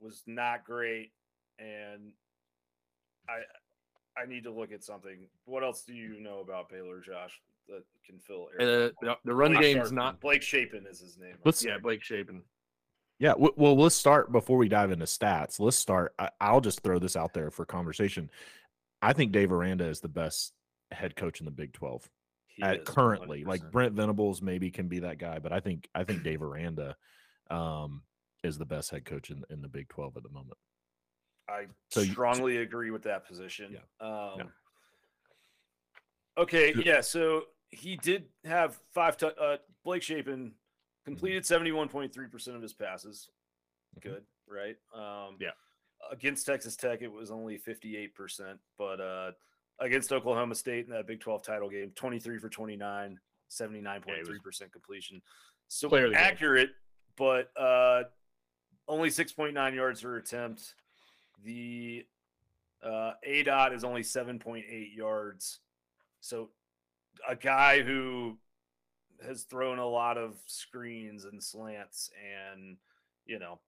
was not great, and I I need to look at something. What else do you know about Baylor, Josh? That can fill Uh, the, the run Blake game's Sharpman. not. Blake Shapen is his name. Let's Yeah, Blake Shapen. Yeah, w- well, let's start before we dive into stats. Let's start. I- I'll just throw this out there for conversation. I think Dave Aranda is the best head coach in the Big Twelve at currently. Like 100%. Brent Venables maybe can be that guy, but I think I think Dave Aranda um, is the best head coach in, in the Big Twelve at the moment. I So you- strongly agree with that position. Yeah. Um, Okay, yeah. So he did have five. tou- uh, Blake Shapen completed seventy one point three percent of his passes. Mhm. Good, right? Um, Yeah. Against Texas Tech, it was only fifty eight percent, but uh, against Oklahoma State in that Big Twelve title game, twenty three for 29, 79.3 percent completion. So Player of the game. accurate, but uh, only six point nine yards per attempt. The uh, A dot is only 7.8 yards. So a guy who has thrown a lot of screens and slants and, you know,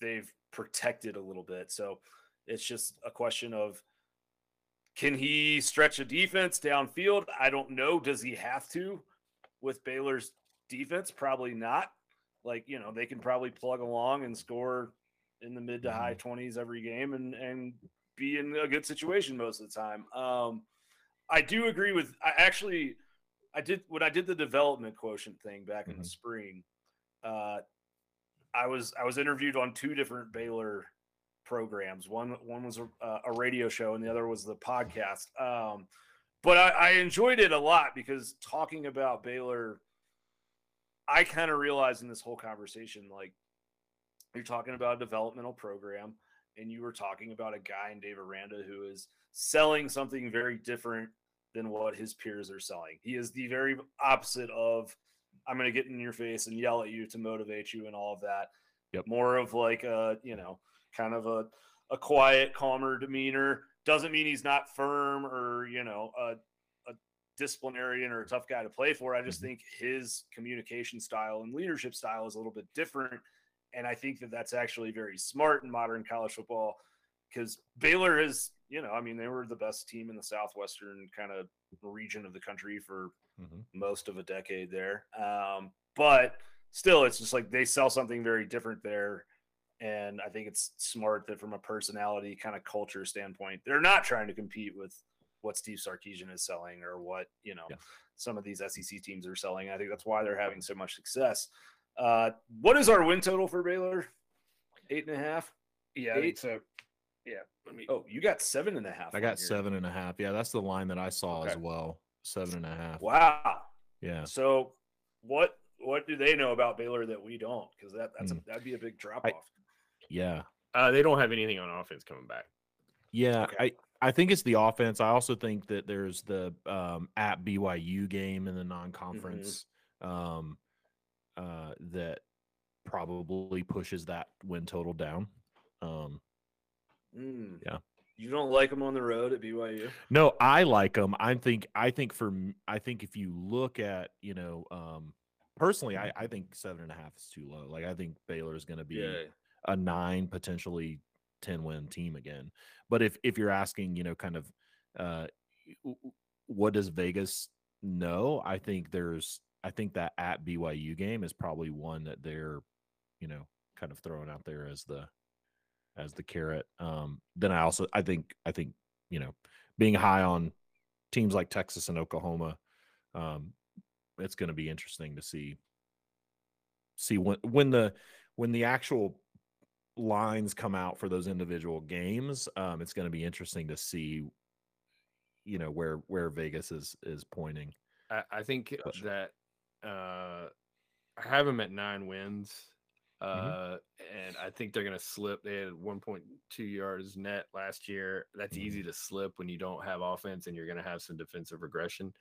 they've protected a little bit. So it's just a question of can he stretch a defense downfield? I don't know. Does he have to with Baylor's defense? Probably not. Like, you know, they can probably plug along and score in the mid to high 20s every game and and be in a good situation most of the time. Um I do agree with I actually I did when I did the development quotient thing back in the Mhm. spring. Uh I was I was interviewed on two different Baylor programs. One one was a, a radio show and the other was the podcast. Um but I, I enjoyed it a lot because talking about Baylor I kind of realized in this whole conversation, like you're talking about a developmental program, and you were talking about a guy in Dave Aranda who is selling something very different than what his peers are selling. He is the very opposite of I'm going to get in your face and yell at you to motivate you and all of that. Yep. More of like a, you know, kind of a a quiet, calmer demeanor. Doesn't mean he's not firm or, you know, a a disciplinarian or a tough guy to play for. I just Mhm. think his communication style and leadership style is a little bit different and I think that that's actually very smart in modern college football because Baylor is, you know, I mean, they were the best team in the southwestern kind of region of the country for Mhm. most of a decade there. Um, but still, it's just like they sell something very different there. And I think it's smart that from a personality kind of culture standpoint, they're not trying to compete with what Steve Sarkisian is selling or what, you know, Yeah. some of these SEC teams are selling. I think that's why they're having so much success. Uh, what is our win total for Baylor? Eight and a half. Yeah, I think so. Yeah, let me. Oh, you got seven and a half. I got here. seven and a half. Yeah, that's the line that I saw as well. Seven and a half. Wow. Yeah. So what what do they know about Baylor that we don't? Because that that's a, Hmm. that'd be a big drop off. Yeah. Uh, they don't have anything on offense coming back. Yeah, Okay. I I think it's the offense. I also think that there's the um, at BYU game in the non-conference um, uh, that probably pushes that win total down. Um, Mm. Yeah. You don't like them on the road at BYU? no, I like them. I think I think for I think if you look at you know um, personally, I I think seven and a half is too low. Like I think Baylor is going to be a nine, potentially 10 win team again. But if if you're asking, you know, kind of uh what does Vegas know? I think there's I think that at BYU game is probably one that they're, you know, kind of throwing out there as the as the carrot. Um then I also I think I think, you know, being high on teams like Texas and Oklahoma, um, it's going to be interesting to see see when when the when the actual lines come out for those individual games um it's going to be interesting to see you know where where vegas is is pointing I, I think that uh, I have them at nine wins, uh, Mm-hmm. and I think they're going to slip. They had 1.2 yards net last year. That's Mhm. easy to slip when you don't have offense and you're going to have some defensive regression.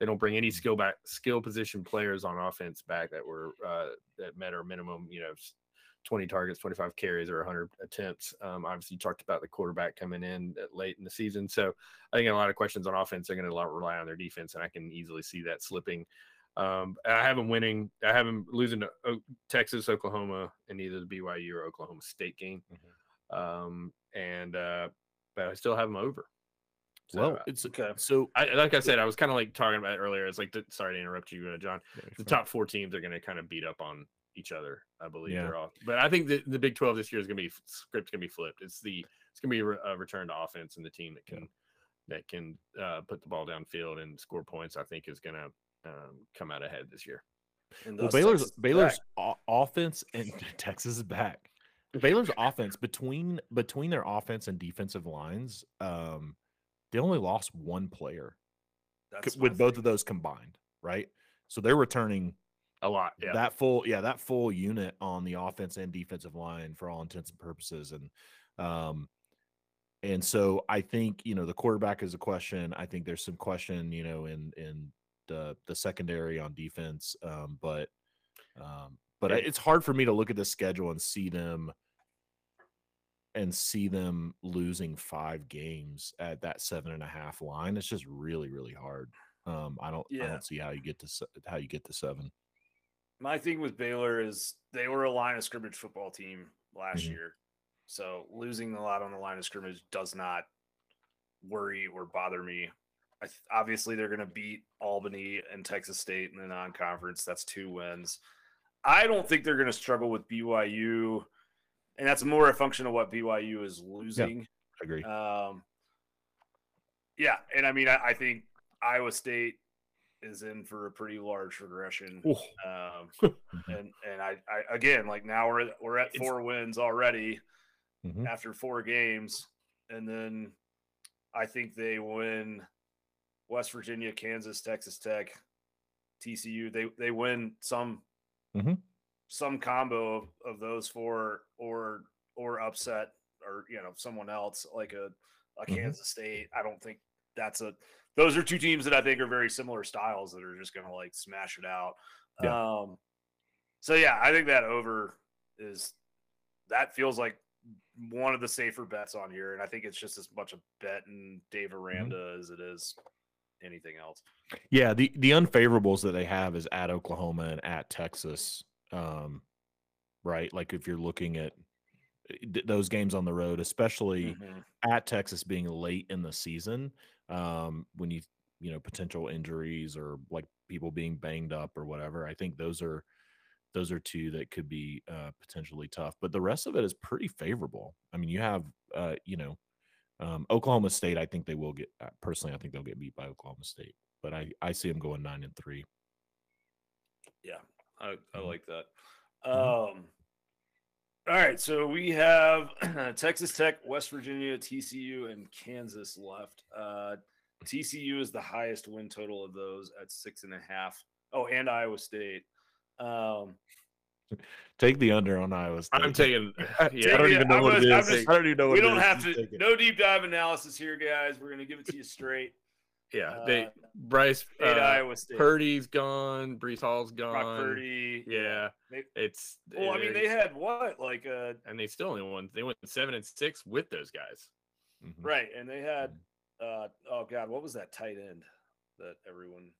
They don't bring any Mhm. skill back, skill position players on offense back that were uh, that met our minimum. You know, 20 targets, 25 carries, or 100 attempts. Um, obviously, you talked about the quarterback coming in late in the season, so I think a lot of questions on offense. They're going to rely on their defense, and I can easily see that slipping. Um, I have them winning. I have them losing to O- Texas, Oklahoma, and either the BYU or Oklahoma State game. Um, and uh, but I still have them over. So, well uh, it's Okay. so I, like I said, I was kind of like talking about it earlier. It's like, the, sorry to interrupt you, uh, John. The top four teams are going to kind of beat up on each other. I believe Yeah. they're all. But I think the, the Big Twelve this year is going to be script's going to be flipped. It's the it's going to be a, re- a return to offense, and the team that can that can uh, put the ball downfield and score points. I think is going to um, come out ahead this year. And well baylor's Texas baylor's o- offense and texas is back baylor's offense between between their offense and defensive lines um they only lost one player That's c- my with both thing. of those combined right so they're returning A lot, yeah. that full yeah that full unit on the offense and defensive line for all intents and purposes and um and so i think you know the quarterback is a question. I think there's some question you know in in the the secondary on defense um but um but Yeah. it's hard for me to look at the schedule and see them and see them losing five games at that seven and a half line. It's just really really hard. Um i don't i don't see how you get to how you get to seven My thing with Baylor is they were a line of scrimmage football team last Mhm. year. So losing a lot on the line of scrimmage does not worry or bother me. I th- obviously, they're going to beat Albany and Texas State in the non conference. That's two wins. I don't think they're going to struggle with BYU. And that's more a function of what BYU is losing. I agree Um, yeah, and I mean, I, I think Iowa State is in for a pretty large regression. Um, Mhm. and and I, I again, like now we're at, we're at It's- four wins already Mhm. after four games, and then I think they win West Virginia, Kansas, Texas Tech, TCU. They they win some Mhm. some combo of, of those four, or or upset, or you know someone else like a a Mhm. Kansas State. I don't think that's a. Those are two teams that I think are very similar styles that are just going to like smash it out. Yeah. Um, so yeah, I think that over is that feels like one of the safer bets on here, and I think it's just as much a bet in Dave Mm-hmm. Aranda as it is anything else. Yeah, the the unfavorables that they have is at Oklahoma and at Texas. Um, right, like if you're looking at those games on the road, especially Mhm. at Texas being late in the season, um, when you you know potential injuries or like people being banged up or whatever, I think those are those are two that could be uh, potentially tough. But the rest of it is pretty favorable. I mean, you have uh, you know um, Oklahoma State. I think they will get uh, personally. I think they'll get beat by Oklahoma State, but I I see them going nine and three. Yeah, I, I Mhm. like that. Mhm. Um, all right, so we have Texas Tech, West Virginia, TCU, and Kansas left. Uh, TCU is the highest win total of those at six and a half. Oh, and Iowa State. Um, Take the under on Iowa State. I'm taking. I don't Yeah, even know I'm what it gonna- I'm just- I don't even know what we don't have to. it. No deep dive analysis here, guys. We're gonna give it to you straight. Yeah. They Uh, Bryce Eight uh, Iowa State. Purdy's gone. Breece Hall's gone. Purdy. Yeah, They- it's. Well, I mean, they're- had what, like, uh, and they still only won. They went seven and six with those guys. Mhm. right, and they had, Mm. uh, oh god, what was that tight end that everyone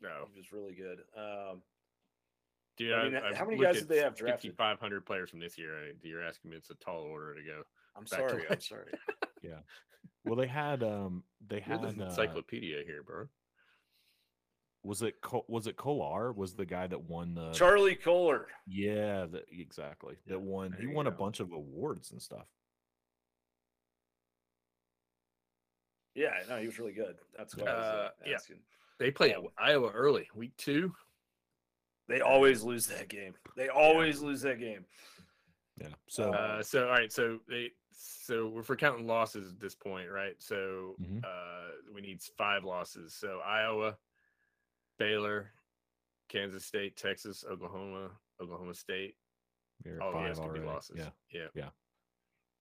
No, He was really good. Um, dude. I mean, I've- how I've many guys at did they have drafted? 500 players from this year. and You're asking me, it's a tall order to go. I'm Back to sorry. I'm last sorry. Well, they had um they You're had the uh, encyclopedia here, bro. was it Col- was it Kolar was the guy that won the Charlie Kolar. yeah the, exactly Yeah, that won he you won a bunch of awards and stuff. Yeah, no, he was really good. That's what I was uh, Uh, yeah. asking. They play Um, Iowa early, week two. They always lose that game. They always lose that game. Yeah. So Uh, so all right, so they so if we're for counting losses at this point, right? So Mhm. uh, we need five losses. So Iowa, Baylor, Kansas State, Texas, Oklahoma, Oklahoma State. you're at All five these be already. losses. Yeah. yeah.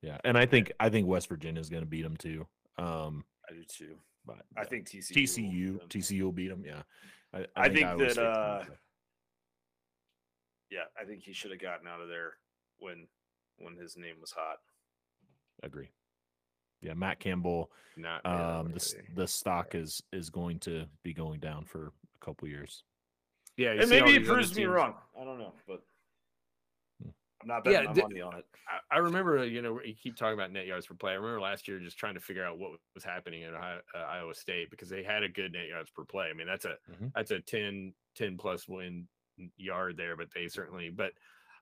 Yeah. And I think I think West Virginia is going to beat them too. Um I do too. but I yeah. think TCU. will beat TCU them. TCU will beat them. Yeah. I, I think Iowa that, uh. Yeah, I think he should have gotten out of there when when his name was hot. Agree. Yeah, Matt Campbell. Not Baylor, Um, the but s- they- the stock is is going to be going down for a couple years. yeah, you And maybe it proves me wrong. I don't know, but Hmm. I'm not Yeah, betting my di- money on it. I, I remember, you know, you keep talking about net yards per play. I remember last year just trying to figure out what was happening at Ohio, uh, Iowa State because they had a good net yards per play. I mean, that's a Mhm. that's a 10, 10 plus win yard there, but they certainly, but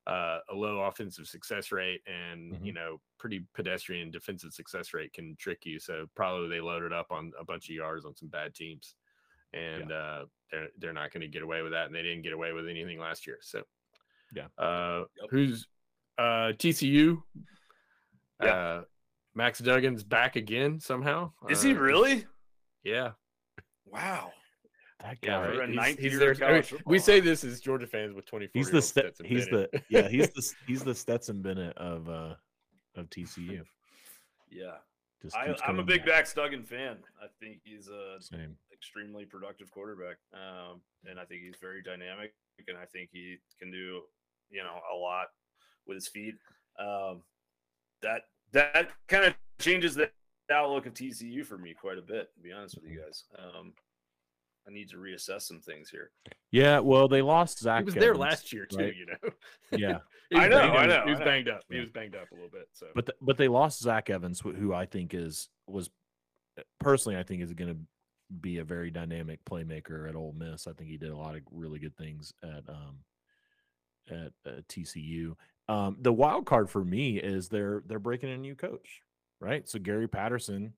uh, a low offensive success rate and you Mhm. know pretty pedestrian defensive success rate can trick you. So probably they loaded up on a bunch of yards on some bad teams, and uh, they're they're not going to get away with that, and they didn't get away with anything last year. So Yeah. uh, Yep. who's uh, TCU? Yeah. Uh, Max Duggan's back again somehow. Is he Uh, really? Yeah, Wow. That guy, For a he's- he's year there- I mean, we say this as Georgia fans with twenty four. he's the Ste- he's the yeah he's the he's the Stetson Bennett of uh of TCU. Yeah. Just I, I'm a big back. Max Duggan fan. I think he's a Same. extremely productive quarterback. Um, and I think he's very dynamic and I think he can do, you know, a lot with his feet. Um, that that kind of changes the outlook of TCU for me quite a bit, to be honest with you guys. Um, I need to reassess some things here. Yeah, well, they lost Zach. He was there Evans, last year too. right? You know. Yeah, I know, I know, He was I know. banged up. He was banged up a little bit. So, but th- but they lost Zach Evans, who I think is was personally I think is going to be a very dynamic playmaker at Ole Miss. I think he did a lot of really good things at um at uh, TCU. Um, the wild card for me is they're they're breaking a new coach, right? So Gary Patterson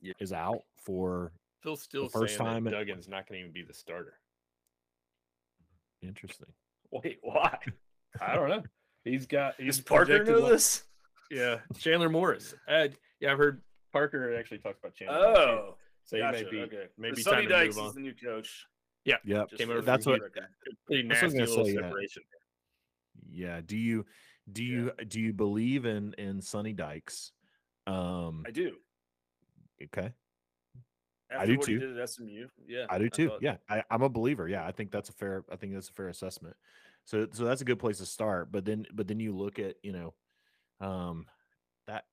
Yeah. is out for Phil's still first saying time that in- Duggan's not going to even be the starter. interesting. Wait, why? I don't know. He's got. He's Does Parker projected know one- this? Yeah, Chandler Morris. Uh, yeah, I've heard Parker actually talks about Chandler. Morris, too. Oh, so gotcha. he may be okay. maybe Sonny time to Dykes move is the new coach. Yeah, Just Came over That's what- record. Pretty That's what I was nasty little say, yeah. separation. Yeah. Do you do you do you believe in in Sonny Dykes? Um I do. okay. After do too. did at SMU. Yeah. I do too. thought- yeah, I, I'm a believer. Yeah, I think that's a fair. I think that's a fair assessment. So, so that's a good place to start. But then, but then you look at you know, um, that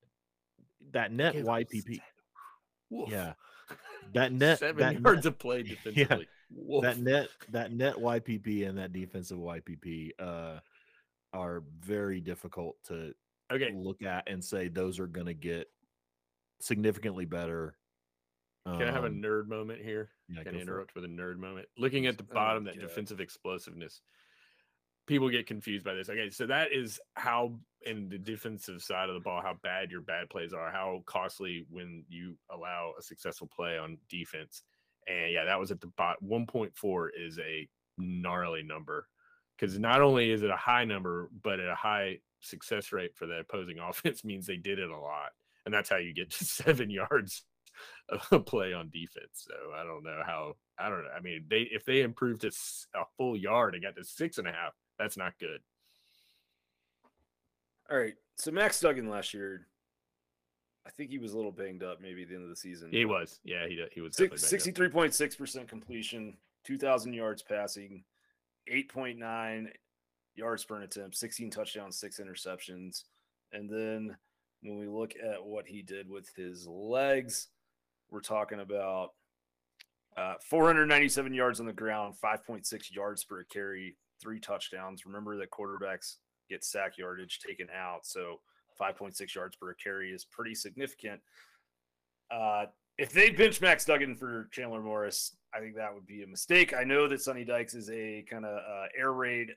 that net YPP. Woof. Yeah, that net Seven that yards net, of play defensively. Woof. that net that net YPP and that defensive YPP uh, are very difficult to okay. look at and say those are going to get significantly better. Can I have a Um, nerd moment here? yeah, Can I interrupt with a nerd moment? Looking at the Oh, bottom, that God. defensive explosiveness. People get confused by this. Okay, so that is how in the defensive side of the ball, how bad your bad plays are, how costly when you allow a successful play on defense. And yeah, that was at the bot. 1.4 is a gnarly number because not only is it a high number, but at a high success rate for the opposing offense means they did it a lot. And that's how you get to seven yards a play on defense. So I don't know how. I don't know. I mean, they if they improved to a full yard and got to six and a half, that's not good. All right. So Max Duggan last year, I think he was a little banged up maybe at the end of the season. He was. Yeah, he he was. definitely Six, banged up. 63.6% completion, 2,000 yards passing, 8.9 yards per attempt, 16 touchdowns, six interceptions. And then when we look at what he did with his legs, we're talking about uh, 497 yards on the ground, 5.6 yards per carry, three touchdowns. Remember that quarterbacks get sack yardage taken out. So 5.6 yards per carry is pretty significant. Uh, if they bench Max Duggan for Chandler Morris, I think that would be a mistake. I know that Sonny Dykes is a kind of uh, air raid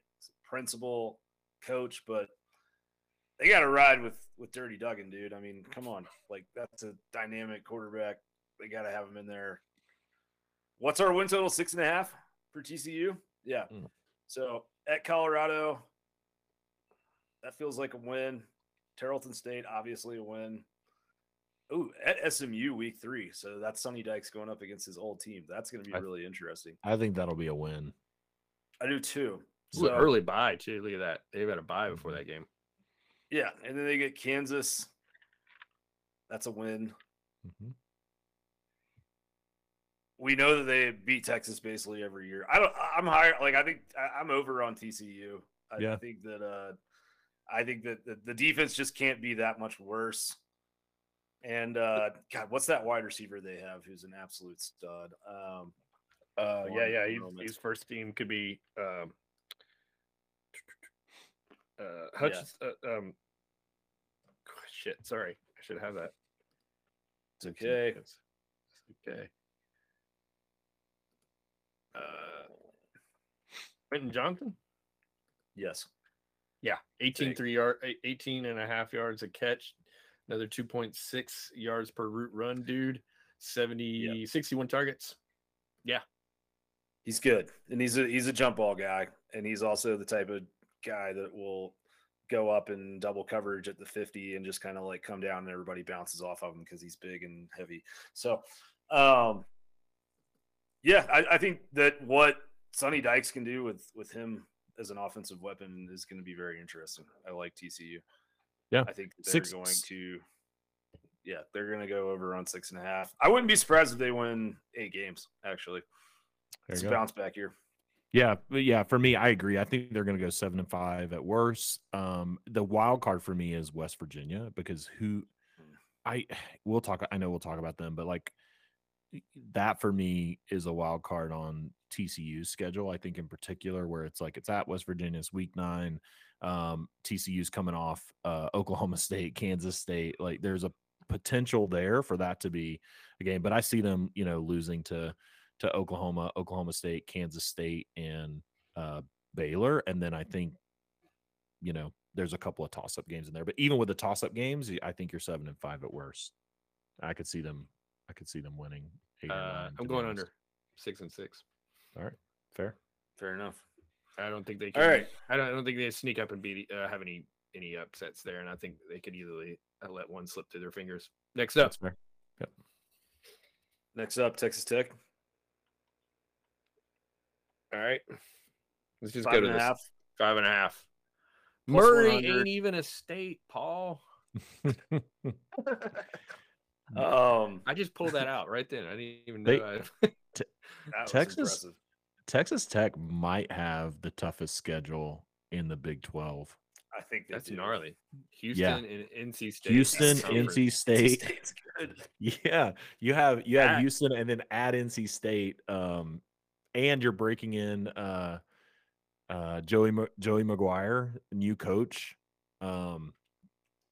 principal coach, but they got to ride with with Dirty Duggan, dude. I mean, come on, like that's a dynamic quarterback. They got to have him in there. What's our win total? Six and a half for TCU. Yeah. Mm. So at Colorado, that feels like a win. Tarleton State, obviously a win. Ooh, at SMU week three. So that's Sonny Dykes going up against his old team. That's going to be I- really interesting. I think that'll be a win. I do too. Ooh, early bye too. Look at that. They've got a bye before that game. yeah, and then they get Kansas. That's a win. Mhm. We know that they beat Texas basically every year. I don't. I'm higher. Like I think I, I'm over on TCU. I Yeah. think that. uh I think that the, the defense just can't be that much worse. And uh God, what's that wide receiver they have? Who's an absolute stud? Um, Uh, yeah, yeah. He's, moment. his first team could be um, uh, Hutchins. Uh, um, shit. Sorry, I should have that. it's okay. It's okay. Uh, Quentin Johnston. Yes. Yeah, 18 Big. three yard, eight- 18 and a half yards a catch, another 2.6 yards per route run, dude. 70, 61 targets. Yeah. He's good, and he's a he's a jump ball guy, and he's also the type of guy that will go up in double coverage at the 50 and just kind of like come down and everybody bounces off of him because he's big and heavy. So, um, yeah, I, I think that what Sonny Dykes can do with with him as an offensive weapon is going to be very interesting. I like TCU. Yeah. I think they're Six- going to. Yeah, they're going to go over on six and a half. I wouldn't be surprised if they win eight games. Actually, it's a go. bounce back here. Yeah, but yeah, for me, I agree. I think they're going to go seven and five at worst. Um, the wild card for me is West Virginia because who, I we'll talk. I know we'll talk about them, but like that for me is a wild card on TCU's schedule. I think in particular where it's like it's at West Virginia, it's week nine. Um, TCU's coming off uh, Oklahoma State, Kansas State. Like there's a potential there for that to be a game, but I see them, you know, losing to to Oklahoma, Oklahoma State, Kansas State, and uh, Baylor. And then I think, you know, there's a couple of toss up games in there. But even with the toss up games, I think you're seven and five at worst. I could see them. I could see them winning. Eight or Uh, nine, I'm going under six and six. All right, fair. Fair enough. I don't think they can. All right. I don't, I don't think they sneak up and beat uh, have any any upsets there, and I think they could easily uh, let one slip through their fingers. Next up, That's fair. Next up, Texas Tech. All right. Let's just Five go to and this half. five and a half. Plus Murray 100. ain't even a state, Paul. Um, I just pulled that out right then. I didn't even know. They- I, that Texas- impressive. Texas Tech might have the toughest schedule in the Big 12. I think that's do. gnarly. Houston and NC State. Houston, Conference. NC NC State. State's good. Yeah, you have you have At- Houston and then add NC State, um, and you're breaking in uh, uh, Joey Joey McGuire, new coach. Um,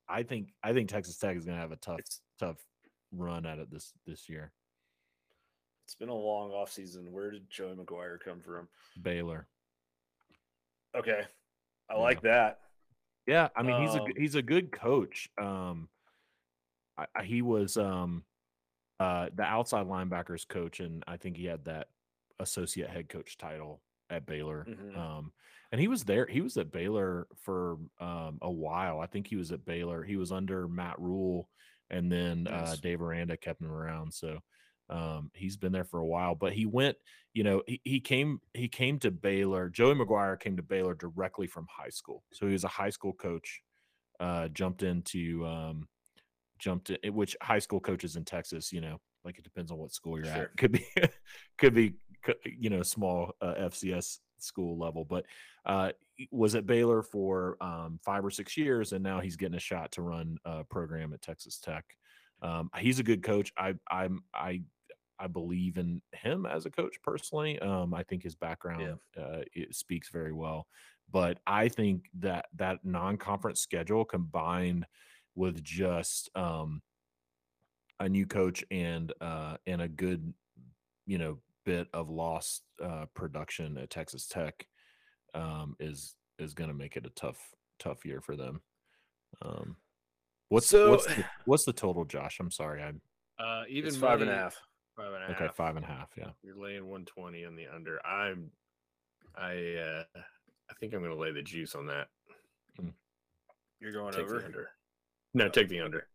I think I think Texas Tech is going to have a tough tough run at it this this year. it's been a long off season. Where did Joey McGuire come from? Baylor. Okay, I Yeah. like that. Yeah, I mean he's a Um, he's a good coach. Um, I, I, he was um, uh, the outside linebackers coach, and I think he had that associate head coach title at Baylor. Mhm. Um, and he was there. He was at Baylor for um, a while. I think he was at Baylor. He was under Matt Rhule, and then uh, Dave Aranda kept him around. So um, he's been there for a while. But he went. You know, he, he came. He came to Baylor. Joey McGuire came to Baylor directly from high school. So he was a high school coach. Uh, jumped into um, jumped in, which high school coaches in Texas. You know, like it depends on what school you're Sure. at. Could be could be you know small uh, FCS school level, but uh, was at Baylor for um, five or six years, and now he's getting a shot to run a program at Texas Tech. Um, he's a good coach. I I'm I I believe in him as a coach personally. Um, I think his background uh, it speaks very well, but I think that that non-conference schedule combined with just um, a new coach and uh, and a good you know bit of lost uh, production at Texas Tech um, is is going to make it a tough tough year for them. Um, what's So- what's the, what's the total, Josh? I'm sorry, I'm Uh, even It's five and a money- half. Five and a half. okay. Five and a half, yeah. You're laying 120 on the under. I'm. I. uh I think I'm going to lay the juice on that. You're going Take over. the under. No, take the under.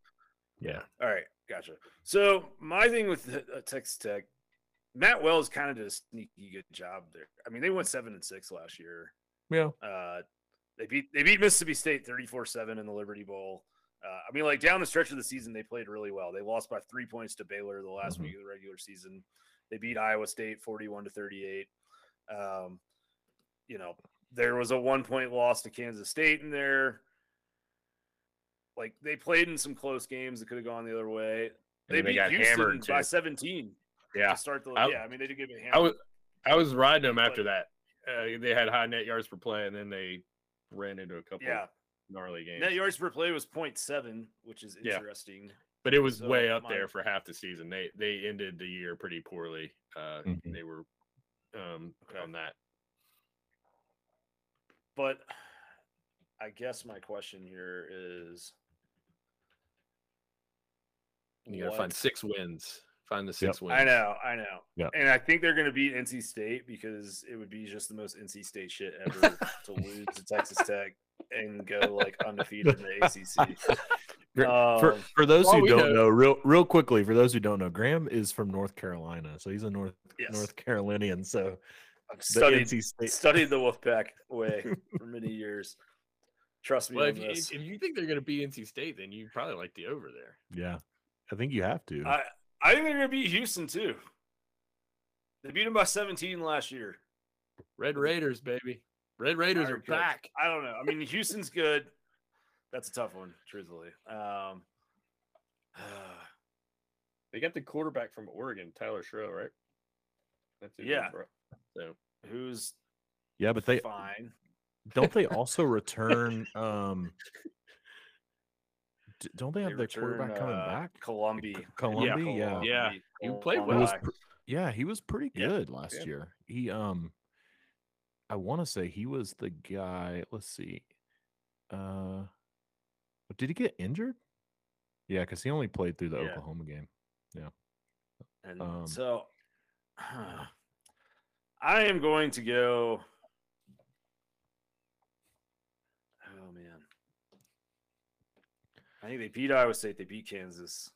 Yeah. All right, gotcha. So my thing with the, uh, Texas Tech, Matt Wells kind of did a sneaky good job there. I mean, they went seven and six last year. Yeah. Uh, they beat they beat Mississippi State 34-7 in the Liberty Bowl. Uh, I mean, like down the stretch of the season, they played really well. They lost by three points to Baylor the last Mhm. week of the regular season. They beat Iowa State 41 to 38. Um, you know, there was a one point loss to Kansas State in there. Like they played in some close games that could have gone the other way. They, they beat got Houston by 17 Yeah. to start the. I- yeah, I mean they did get hammered. I was I was riding them after that. Uh, they had high net yards per play, and then they ran into a couple yeah. gnarly games. Net yards per play was 0.7, which is Yeah. interesting. but it was so way up my- there for half the season. They they ended the year pretty poorly. Uh, Mhm. They were um, Okay. on that. But I guess my question here is You got to find six wins. Find the six wins. I know, I know. Yep. And I think they're going to beat NC State because it would be just the most NC State shit ever to lose to Texas Tech and go like undefeated in the ACC. For, for, Um, for those all who don't know- know, real real quickly, for those who don't know, Graham is from North Carolina, so he's a North Yes. North Carolinian. So I've the studied NC State, studied the Wolfpack way for many years. Trust me Well, on if you, if you think they're going to beat NC State, then you probably like the over there. yeah, I think you have to. I I think they're going to beat Houston too. They beat them by 17 last year. Red Raiders, baby. Red Raiders are back. I don't know. I mean, Houston's good. That's a tough one, truthfully. Um, They got the quarterback from Oregon, Tyler Shough, right? That's Yeah. they're. So who's yeah, but they fine? don't they also return. um d- Don't they They have their return, quarterback coming uh, back? Colombi. Colombi, yeah. Colombi, Yeah, he played He well. was pr- yeah, he was pretty Yeah, good last yeah. year. He um I want to say he was the guy, let's see. Uh did he get injured? Yeah, cuz he only played through the Yeah. Oklahoma game. Yeah, and Um, so I am going to go. Oh man. I think they beat Iowa State, they beat Kansas.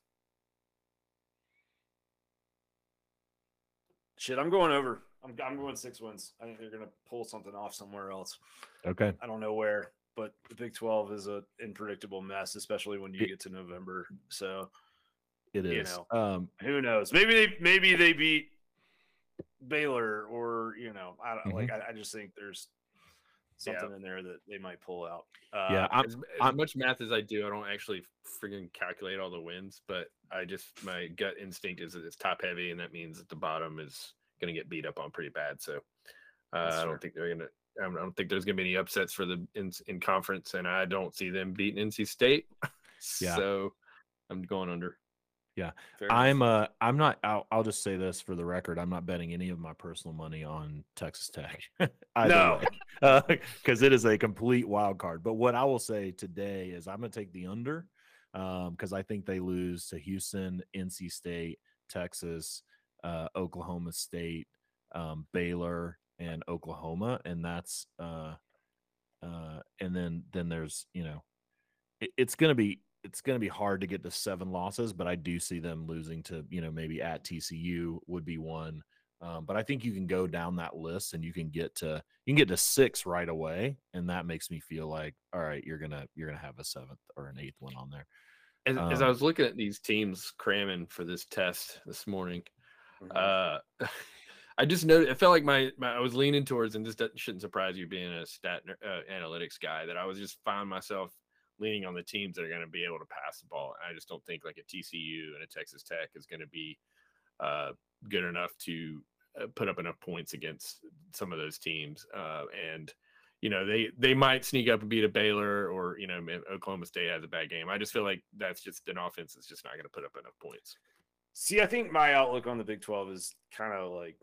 Shit, I'm going over. I'm I'm going six wins. I think they're going to pull something off somewhere else. Okay. I don't know where, but the Big 12 is a unpredictable mess, especially when you It- get to November. So it is. You know. Um, who knows? Maybe they maybe they beat Baylor, or you know, I don't like. I, I just think there's Yeah. something in there that they might pull out. Uh, yeah, I'm, as, as I'm- much math as I do, I don't actually freaking calculate all the wins, but I just my gut instinct is that it's top heavy, and that means that the bottom is going to get beat up on pretty bad. So uh, I don't think they're going to. I don't- I don't think there's going to be any upsets for the in, in conference, and I don't see them beating NC State. Yeah. So I'm going under. Fair I'm uh I'm not I'll, I'll just say this for the record I'm not betting any of my personal money on Texas Tech No. because it is a complete wild card but what I will say today is I'm gonna take the under um because I think they lose to Houston NC State Texas uh Oklahoma State um Baylor and Oklahoma and that's uh uh and then then there's you know it, it's gonna be it's going to be hard to get to seven losses, but I do see them losing to, you know, maybe at TCU would be one. Um, but I think you can go down that list and you can get to you can get to six right away, and that makes me feel like, all right, you're gonna you're gonna have a seventh or an eighth one on there. As, as I Um, was looking at these teams cramming for this test this morning, Mhm. uh, I just know I felt like my, my I was leaning towards, and this shouldn't surprise you being a stat uh, analytics guy, that I was just found myself leaning on the teams that are going to be able to pass the ball. And I just don't think like a TCU and a Texas Tech is going to be uh, good enough to uh, put up enough points against some of those teams. Uh, and you know they they might sneak up and beat a Baylor or you know Oklahoma State has a bad game. I just feel like that's just an offense that's just not going to put up enough points. See, I think my outlook on the Big 12 is kind of like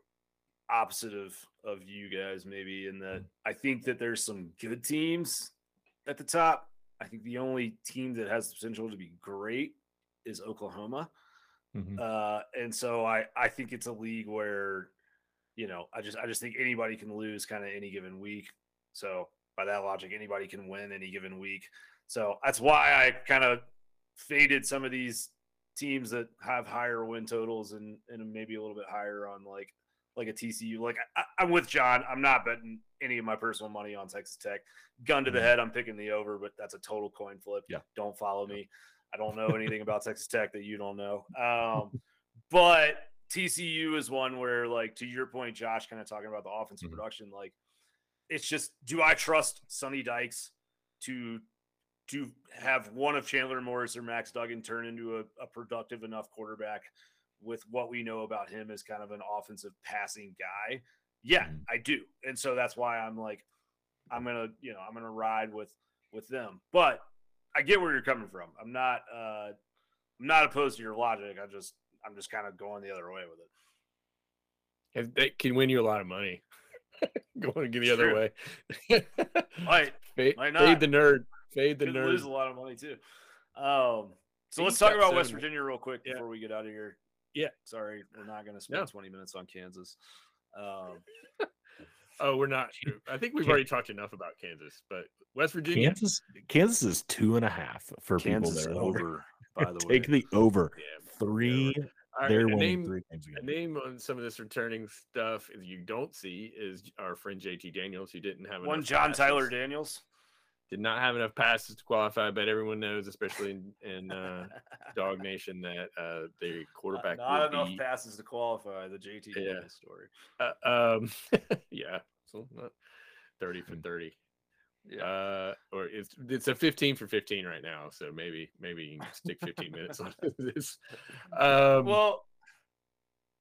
opposite of of you guys maybe in that I think that there's some good teams at the top. I think the only team that has the potential to be great is Oklahoma. Mhm. Uh, and so I I think it's a league where you know I just I just think anybody can lose kind of any given week. So by that logic, anybody can win any given week. So that's why I kind of faded some of these teams that have higher win totals and and maybe a little bit higher on like like a TCU. Like I, I'm with John. I'm not betting any of my personal money on Texas Tech. Gun to the Mhm. head, I'm picking the over, but that's a total coin flip. Yeah. Don't follow me. I don't know anything about Texas Tech that you don't know. Um, but TCU is one where, like, to your point, Josh, kind of talking about the offensive Mhm. production, like, it's just, do I trust Sonny Dykes to to have one of Chandler Morris or Max Duggan turn into a, a productive enough quarterback with what we know about him as kind of an offensive passing guy? Yeah, Mhm. I do, and so that's why I'm like, I'm gonna, you know, I'm gonna ride with with them, but I get where you're coming from. I'm not uh I'm not opposed to your logic. I just I'm just kind of going the other way with it. And That can win you a lot of money. Going the other way. Might fade, Why fade the nerd. Fade the could nerd. lose a lot of money too. Um so let's talk about West. Virginia real quick Yeah. before we get out of here. Yeah. Sorry, we're not gonna spend No. 20 minutes on Kansas. Um Oh, we're not. I think we've Can- already talked enough about Kansas, but West Virginia. Kansas Kansas is two and a half for Kansas people that are over, by the way. Take the over Yeah, three. All right, They're a winning name, three games a name on some of this returning stuff is you don't see is our friend JT Daniels, who didn't have One enough John Tyler Daniels. Did not have enough passes to qualify, but everyone knows, especially in, in uh, Dog Nation, that uh, the quarterback not will enough be, passes to qualify the JT Yeah. Story. uh, um, yeah, so not thirty for thirty. Yeah. Uh, or it's it's a 15 for 15 right now, so maybe maybe you can stick 15 minutes on this. Um, well,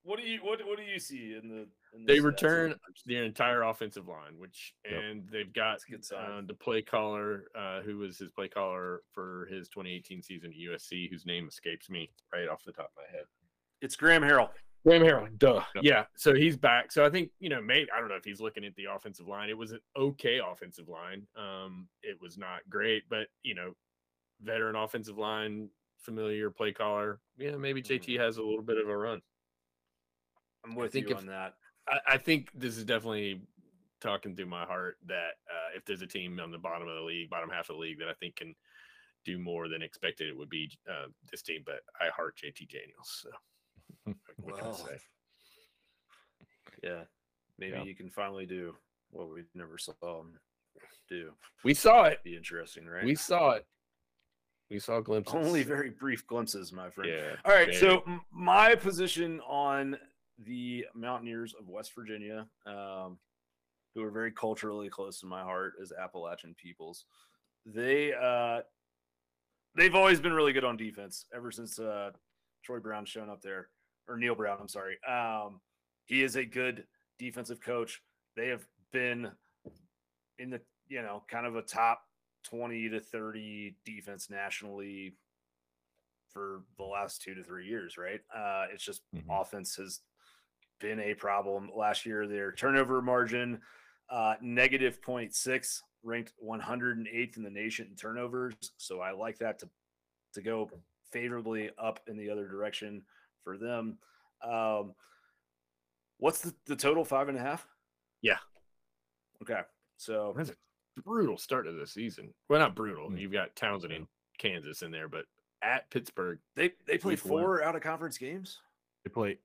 what do you what what do you see in the in the they return numbers? their entire offensive line, which Yep. and they've got That's a good sign. uh, the play caller, uh, who was his play caller for his 2018 season at USC, whose name escapes me right off the top of my head. It's Graham Harrell. Graham Harrell, duh. Yep. Yeah, so he's back. So I think you know, maybe I don't know if he's looking at the offensive line. It was an okay offensive line. Um, it was not great, but you know, veteran offensive line, familiar play caller. Yeah, maybe JT has a little bit of a run. I'm with think you if- on that. I, I think this is definitely talking through my heart that uh, if there's a team on the bottom of the league, bottom half of the league that I think can do more than expected, it would be uh, this team. But I heart JT Daniels. So what can I Well, say? Yeah. maybe Yeah. he can finally do what we never saw him do. We saw it. Be interesting, right? We saw it. We saw glimpses. only very brief glimpses, my friend. yeah. All right, very. so my position on the Mountaineers of West Virginia, um, who are very culturally close to my heart as Appalachian peoples, they uh, they've always been really good on defense ever since uh, Troy Brown's shown up there, or Neal Brown. I'm sorry. Um, he is a good defensive coach. They have been in the you know kind of a top 20 to 30 defense nationally for the last two to three years, right? Uh, it's just Mhm. offense has been a problem. Last year, their turnover margin, uh, negative 0.6, ranked 108th in the nation in turnovers. So I like that to, to go favorably up in the other direction for them. Um, what's the, the total? Five and a half? Yeah. Okay. So That's a brutal start to the season. Well, not brutal. Mm. You've got Towson in Kansas in there, but at Pittsburgh, they, they play Week one. four out of conference games? They play.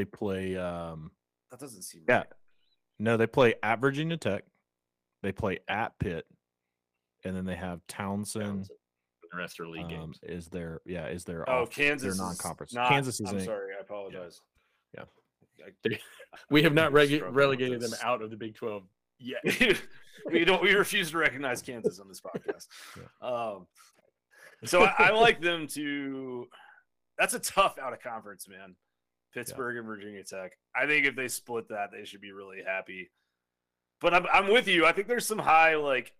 They play. Um, That doesn't seem yeah. right. No, they play at Virginia Tech. They play at Pitt, and then they have Towson. Towson, the rest are league Um, games. is there? yeah? Is there? Oh, off- Kansas. They're is non-conference. not- Kansas is I'm in- sorry. I apologize. Yeah. I- We have not I'm regu- relegated them out of the Big 12 yet. we don't. We refuse to recognize Kansas on this podcast. Yeah. Um, so I, I like them to. That's a tough out of conference, man. Pittsburgh and Virginia Tech. I think if they split that, they should be really happy. But I'm I'm with you. I think there's some high like.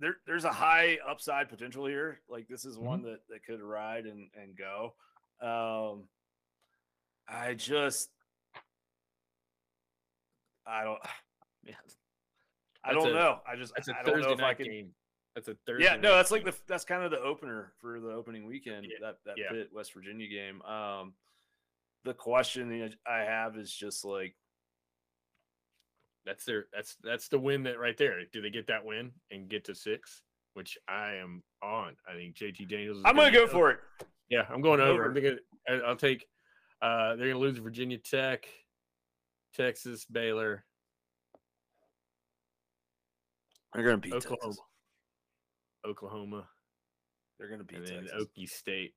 There, there's a high upside potential here. Like this is one that, that could ride and, and go. Um, I just, I don't, man, I That's don't a- know. I just, That's a I don't know Thursday if I can. game. That's a Thursday. Yeah, no, that's like the that's kind of the opener for the opening weekend. Yeah, That that yeah. Pitt West Virginia game. Um, the question I have is just like, that's their that's that's the win that right there. Do they get that win and get to six? Which I am on. I think JT Daniels. Is I'm gonna go for it. Yeah, I'm going over. I'm Over. thinking I- I'll take. Uh, they're gonna lose Virginia Tech, Texas, Baylor, They're gonna beat Oklahoma, Texas. Oklahoma, They're gonna beat and Texas. Okie State.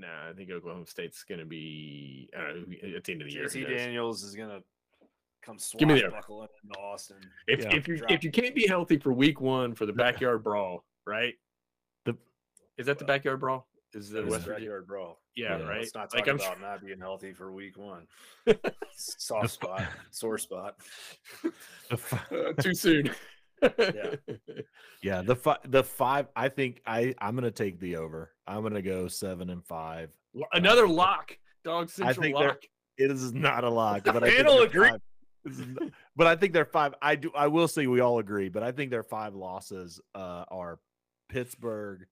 Nah, I think Oklahoma State's gonna be I don't at the end of the year. who JT knows? Daniels is gonna come Give me the- swashbuckling into Austin. If Yeah. if you Drop. if you can't be healthy for week one for the backyard brawl, right? The- is that the backyard brawl? Is the It West backyard brawl. Yeah, Yeah. right. Let's not Like I'm about not being healthy for week one. Soft spot, sore spot. Uh, too soon. Yeah. yeah, the fi- the five. I think I I'm gonna take the over. I'm gonna go seven and five. Another lock, dog central think lock. It is not a lock, but I think Panel agree- five. This is n- But I think they're five. I do. I will say we all agree, but I think their five losses uh, are Pittsburgh,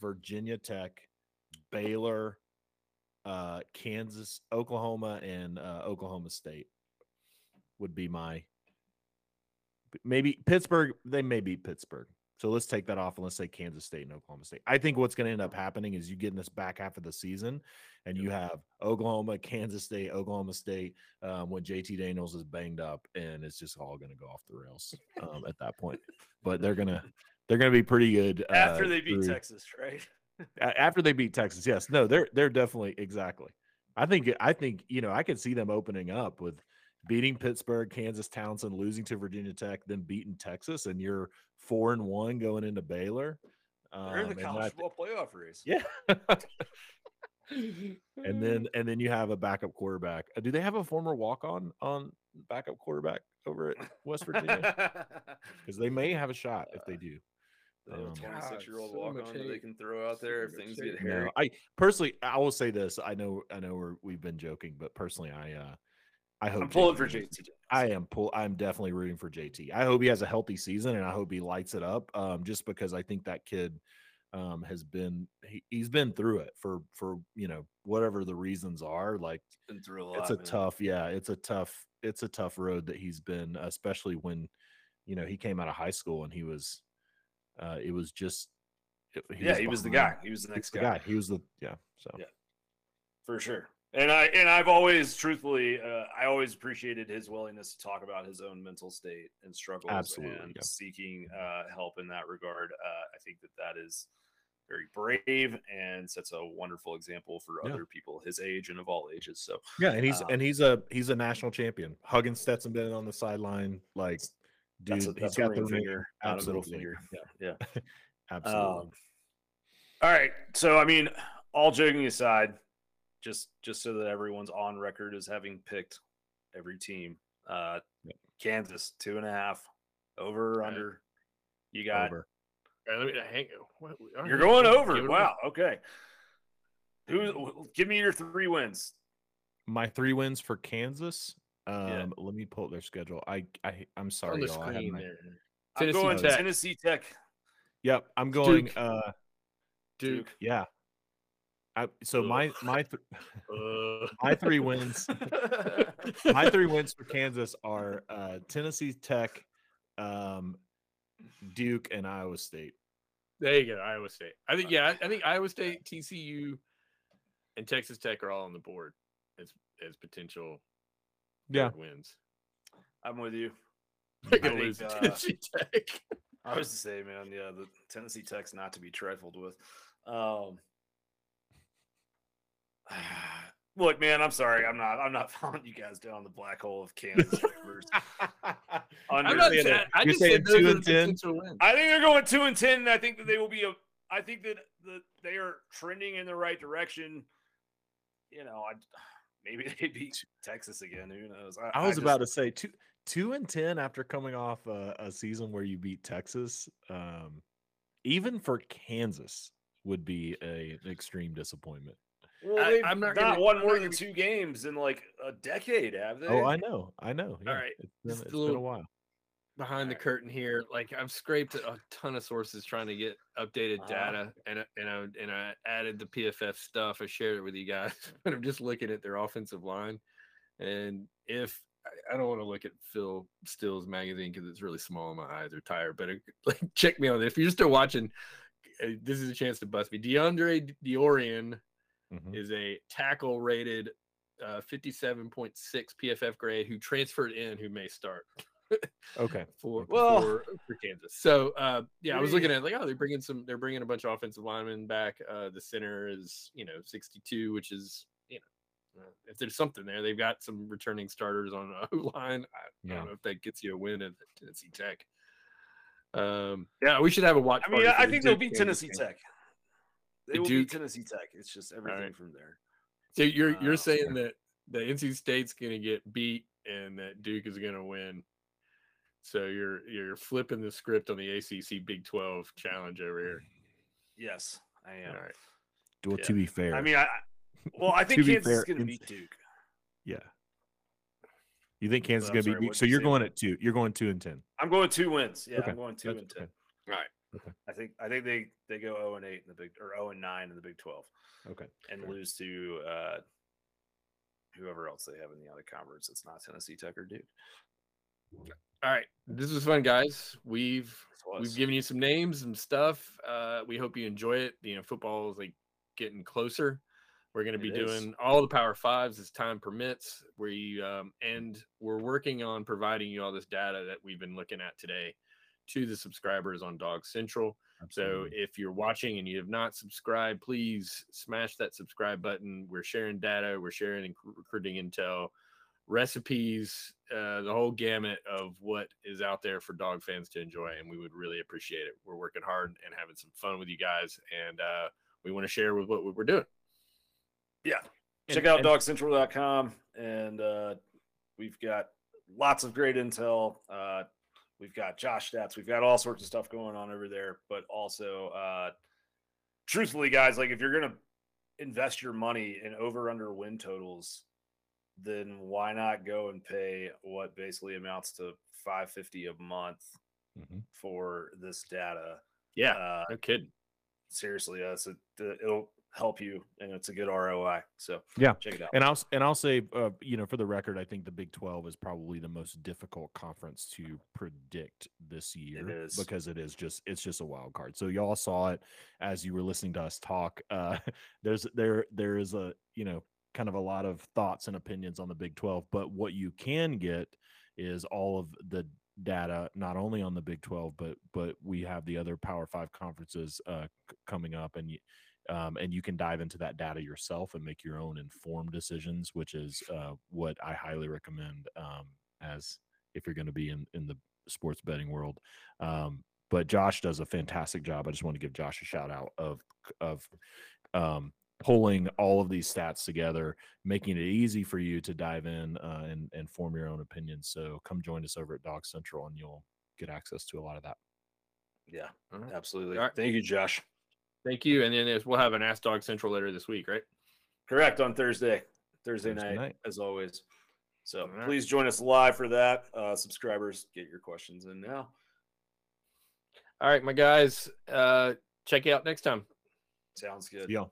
Virginia Tech, Baylor, uh, Kansas, Oklahoma, and uh, Oklahoma State would be my maybe Pittsburgh. They may beat Pittsburgh. So let's take that off and let's say Kansas State and Oklahoma State. I think what's going to end up happening is you get in this back half of the season and you have Oklahoma, Kansas State, Oklahoma State um, when JT Daniels is banged up, and it's just all going to go off the rails um, at that point. But they're gonna they're gonna be pretty good uh, After they beat through- Texas, right? After they beat Texas, yes, no, they're they're definitely exactly. I think I think you know I could see them opening up with beating Pittsburgh, Kansas, Towson, losing to Virginia Tech, then beating Texas, and you're four and one going into Baylor. They're in Um, the and college football playoff race. yeah. and then and then you have a backup quarterback. Uh, Do they have a former walk on on backup quarterback over at West Virginia? Because they may have a shot if they do. They have a Um, 26 year old so walk much on that they can throw out there if So much things hate. get No, hairy. I personally, I will say this. I know, I know, we're, we've been joking, but personally, I, uh, I hope I'm pulling for JT. I am pull. I'm definitely rooting for JT. I hope he has a healthy season, and I hope he lights it up. Um, just because I think that kid, um, has been he, he's been through it for for you know whatever the reasons are. Like Been through a lot. it's a man. tough, yeah, it's a tough, it's a tough road that he's been, especially when, you know, he came out of high school and he was, uh, it was just, it- yeah, he was the guy. He was the next the guy. guy. He was the yeah. So Yeah. for sure. And I and I've always, truthfully, uh, I always appreciated his willingness to talk about his own mental state and struggles, Absolutely, and yeah. seeking uh, help in that regard. Uh, I think that that is very brave and sets a wonderful example for Yeah. other people his age and of all ages. So Yeah, and he's Um, and he's a he's a national champion. Hugging Stetson Bennett on the sideline, like dude, that's a, he's that's got the finger, not a middle Absolutely. finger. Yeah, Yeah. absolutely. Um, all right. So I mean, all joking aside, just just so that everyone's on record as having picked every team. Uh Yep. Kansas two and a half over or Right. under. You got Over. right, let me hang. What, all you're going over. it a Wow. Okay. Who give me your three wins? My three wins for Kansas. Um, Yeah. let me pull up their schedule. I I I'm on sorry, the y'all. I have screen my- there. I'm going Tech, Tennessee Tech. Yep, I'm going. Duke. Uh, Duke. yeah. I, so my Ugh. my th- Uh, my three wins. my three wins for Kansas are uh, Tennessee Tech, um, Duke, and Iowa State. There you go, Iowa State. I think yeah, I I think Iowa State, TCU, and Texas Tech are all on the board as as potential Yeah. wins. I'm with you. They're I gonna think, lose uh, Tennessee Tech. I was to say, man, yeah, the Tennessee Tech's not to be trifled with. Um, look, man, I'm sorry, I'm not, I'm not following you guys down the black hole of Kansas. I'm not saying saying. I just saying said two and 10? I think they're going two and ten. And I think that they will be a. I think that the, they are trending in the right direction. You know, I maybe they beat Texas again. Who knows? I was just- about to say two two and ten after coming off a, a season where you beat Texas. Um, even for Kansas would be a, an extreme disappointment. Well, I- they've I'm not not, gonna- won more than two games in like a decade, have they? Oh, I know, I know. Yeah, right, it's been, just a it's been a while. behind the Alright. curtain here. Like I've scraped a ton of sources trying to get updated Uh-huh. data, and I- and I and I added the PFF stuff. I shared it with you guys, but I'm just looking at their offensive line, and if I- I don't want to look at Phil Steele's magazine because it's really small and my eyes are tired. But it, like, check me on this. If you're still watching, uh, this is a chance to bust me. DeAndre Diorian Mhm. is a tackle rated uh, 57.6 PFF grade who transferred in who may start Okay, for Well- for, for Kansas. So uh, yeah, I was looking at like oh they're bringing some they're bringing a bunch of offensive linemen back. Uh, the center is you know 62, which is you know uh, if there's something there, they've got some returning starters on O line. I, I don't know if that gets you a win at Tennessee Tech. Um, yeah, we should have a watch. I mean, I for I the think they'll Duke beat Kansas Tennessee game. Tech. They The will Duke- beat Tennessee Tech. It's just everything right. from there. So you're you're Uh, saying that the NC State's going to get beat and that Duke is going to win. So you're you're flipping the script on the ACC Big 12 challenge over here. Yes, I am. All right. well, Yeah. to be fair, I mean, I I- well, I think To be Kansas is going to beat Duke. yeah. You think Kansas is going to sorry, beat Duke? So you you're say? going at two. You're going two and ten. I'm going two wins. Yeah, Okay, I'm going two That's- and ten. okay. All right. I think I think they they go zero and eight in the big or zero and nine in the Big Twelve, Okay. and Fair. lose to uh, whoever else they have in the other conference. It's not Tennessee Tech or Duke. All right. This was fun, guys. We've we've given you some names and stuff. Uh, we hope you enjoy it. You know, football is like getting closer. We're going to be It is. doing all the Power Fives as time permits. We um, and we're working on providing you all this data that we've been looking at today to the subscribers on Dog Central. So if you're watching and you have not subscribed, please smash that subscribe button. We're sharing data, we're sharing inc- recruiting intel, recipes, uh, the whole gamut of what is out there for dog fans to enjoy, and we would really appreciate it. We're working hard and having some fun with you guys, and uh, we want to share with what we're doing. Yeah. And- Check out and- dogcentral.com and uh, we've got lots of great intel. Uh, we've got Josh stats. We've got all sorts of stuff going on over there. But also, uh, truthfully, guys, like if you're going to invest your money in over under win totals, then why not go and pay what basically amounts to 550 a month Mhm. for this data? Yeah, Uh, no kidding. seriously, that's a, it'll help you and it's a good ROI. So Yeah. check it out. And I'll and I'll say, uh, you know, for the record, I think the Big Twelve is probably the most difficult conference to predict this year is. because it is just it's just a wild card. So y'all saw it as you were listening to us talk. Uh, there's there there is a you know kind of a lot of thoughts and opinions on the Big 12, but what you can get is all of the data not only on the Big 12 but but we have the other Power 5 conferences uh c- coming up and you um, and you can dive into that data yourself and make your own informed decisions, which is uh, what I highly recommend um, as if you're going to be in in the sports betting world. Um, but Josh does a fantastic job. I just want to give Josh a shout out of of um, pulling all of these stats together, making it easy for you to dive in uh, and and form your own opinions. So come join us over at Dog Central, and you'll get access to a lot of that. Yeah, All right. absolutely. All right. Thank you, Josh. Thank you. And then we'll have an Ask Dog Central later this week, right? Correct on Thursday, Thursday, Thursday night, night. as always. So All right. please join us live for that. Uh, subscribers, get your questions in now. All right, my guys. Uh, check you out next time. Sounds good. Yeah.